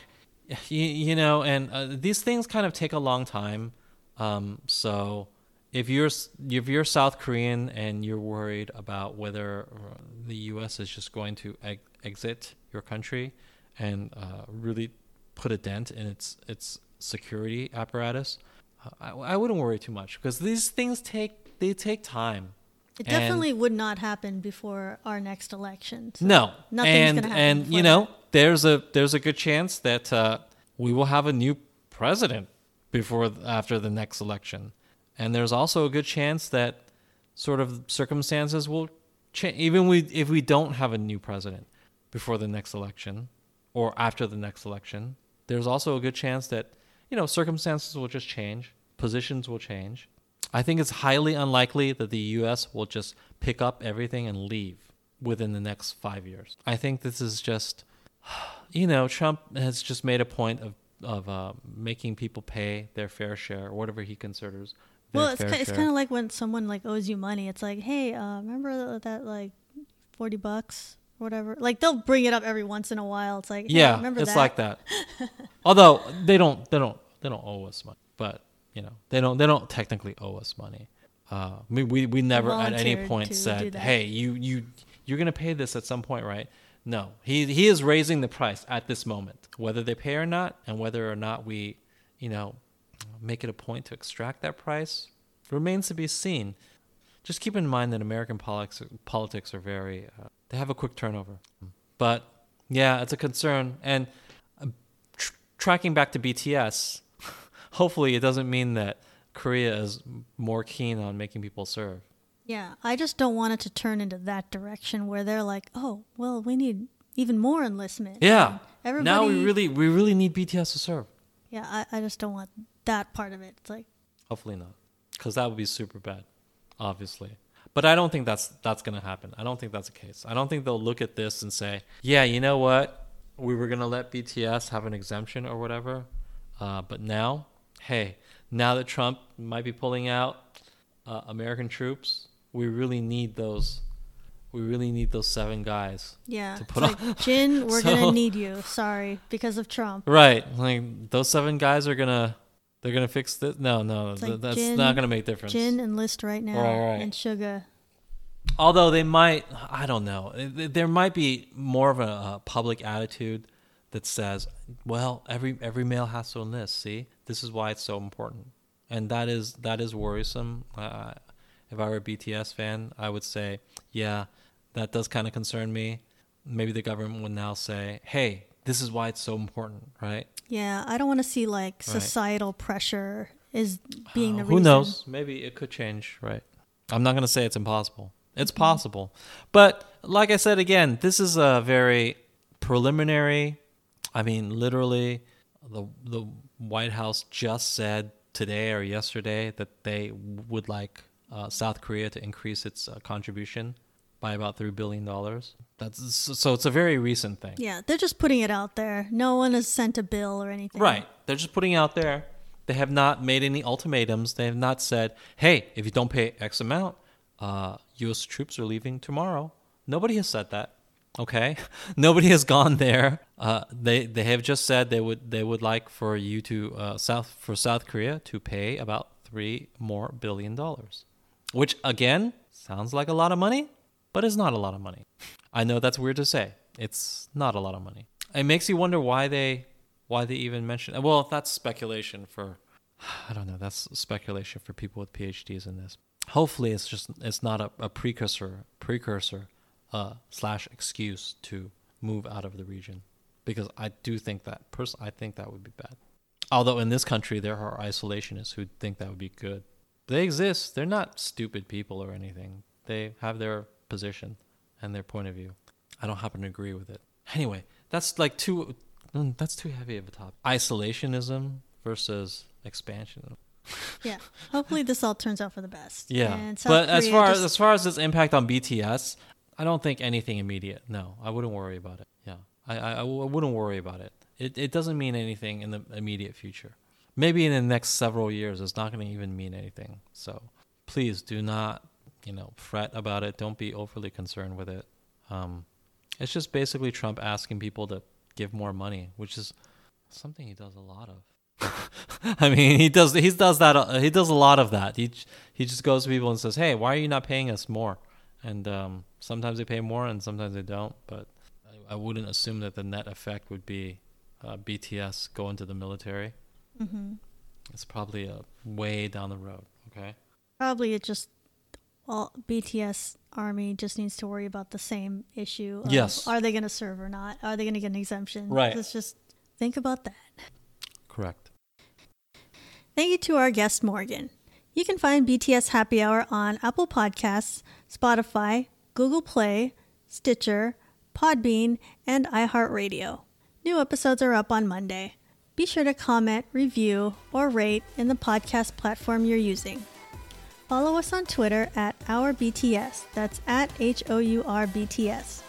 you, you know, and uh, these things kind of take a long time. Um, so if you're if you're South Korean and you're worried about whether uh, the U.S. is just going to ex- exit your country and uh, really put a dent in its its security apparatus, uh, I, I wouldn't worry too much because these things take they take time. It And- definitely would not happen before our next election. so No, nothing's and gonna happen and you know there's a there's a good chance that uh, we will have a new president before after the next election, and there's also a good chance that sort of circumstances will change. Even we if we don't have a new president before the next election or after the next election, there's also a good chance that you know circumstances will just change, positions will change. I think it's highly unlikely that the U.S. will just pick up everything and leave within the next five years. I think this is just, you know, Trump has just made a point of of uh, making people pay their fair share or whatever he considers. Well, it's fair it's kind of like when someone like owes you money. It's like, hey, uh, remember that like forty bucks or whatever? Like they'll bring it up every once in a while. It's like, hey, yeah, remember it's that? like that. Although they don't, they don't, they don't owe us money, but you know, they don't, they don't technically owe us money. Uh, we, we we never at any point said, "Hey, you you you're gonna pay this at some point, right?" No, he he is raising the price at this moment, whether they pay or not, and whether or not we, you know, make it a point to extract that price remains to be seen. Just keep in mind that American politics politics are very uh, they have a quick turnover, but yeah, it's a concern. And uh, tr- tracking back to BTS, hopefully it doesn't mean that Korea is more keen on making people serve. Yeah, I just don't want it to turn into that direction where they're like, oh, well, we need even more enlistment. Yeah. Everybody. Now we really we really need BTS to serve. Yeah, I, I just don't want that part of it. It's like, Hopefully not, because that would be super bad, obviously. But I don't think that's that's gonna happen. I don't think that's the case. I don't think they'll look at this and say, "Yeah, you know what? We were gonna let BTS have an exemption or whatever, uh, but now, hey, now that Trump might be pulling out uh, American troops, we really need those. We really need those seven guys, yeah. To put like, Jin, we're So- going to need you. Sorry, because of Trump. right? Like those seven guys are gonna." They're gonna fix this? No, no, th- like that's Jin- not gonna make difference. difference. and list right now. Right, right. And Suga. Although they might, I don't know. There might be more of a, uh public attitude that says, "Well, every every male has to enlist. See, this is why it's so important," and that is that is worrisome. Uh, if I were a BTS fan, I would say, "Yeah, that does kind of concern me." Maybe the government would now say, "Hey, this is why it's so important, right?" Yeah, I don't want to see like societal pressure is being the reason. Who knows? Maybe it could change, right? I'm not going to say it's impossible, It's possible. But like I said again, this is a very preliminary. I mean, literally, the the White House just said today or yesterday that they would like uh, South Korea to increase its uh, contribution by about three billion dollars. That's so. It's a very recent thing. Yeah, they're just putting it out there. No one has sent a bill or anything. Right. They're just putting it out there. They have not made any ultimatums. They have not said, "Hey, if you don't pay X amount, uh, U.S. troops are leaving tomorrow." Nobody has said that. Okay, nobody has gone there. Uh, they they have just said they would they would like for you to uh, South for South Korea to pay about three more billion dollars, which again sounds like a lot of money, but it's not a lot of money. I know that's weird to say. It's not a lot of money. It makes you wonder why they why they even mention. Well, that's speculation for I don't know. That's speculation for people with PhDs in this. Hopefully, it's just it's not a, a precursor precursor uh, slash excuse to move out of the region because I do think that person I think that would be bad. Although in this country there are isolationists who think that would be good. They exist. They're not stupid people or anything. They have their position and their point of view. I don't happen to agree with it. Anyway, that's like too mm, that's too heavy of a topic. Isolationism versus expansion. Yeah. Hopefully this all turns out for the best. Yeah, but as far just- as far as its impact on BTS, I don't think anything immediate. No, I wouldn't worry about it. Yeah, I I wouldn't worry about it. It it doesn't mean anything in the immediate future. Maybe in the next several years, it's not going to even mean anything. So please do not you know fret about it. Don't be overly concerned with it. Um, it's just basically Trump asking people to give more money, which is something he does a lot of. I mean, he does he does that uh, he does a lot of that. He he just goes to people and says, "Hey, why are you not paying us more?" And um, sometimes they pay more, and sometimes they don't. But I, I wouldn't assume that the net effect would be uh, BTS go into the military. Mhm. It's probably a way down the road. Okay. Probably it just all BTS army just needs to worry about the same issue. Of Yes. Are they going to serve or not? Are they going to get an exemption? Right. Let's just think about that. Correct. Thank you to our guest, Morgan. You can find BTS Happy Hour on Apple Podcasts, Spotify, Google Play, Stitcher, Podbean, and iHeartRadio. New episodes are up on Monday. Be sure to comment, review, or rate in the podcast platform you're using. Follow us on Twitter at HourBTS. That's at H O U R B T S.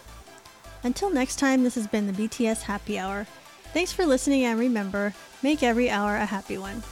Until next time, this has been the BTS Happy Hour. Thanks for listening, and remember, make every hour a happy one.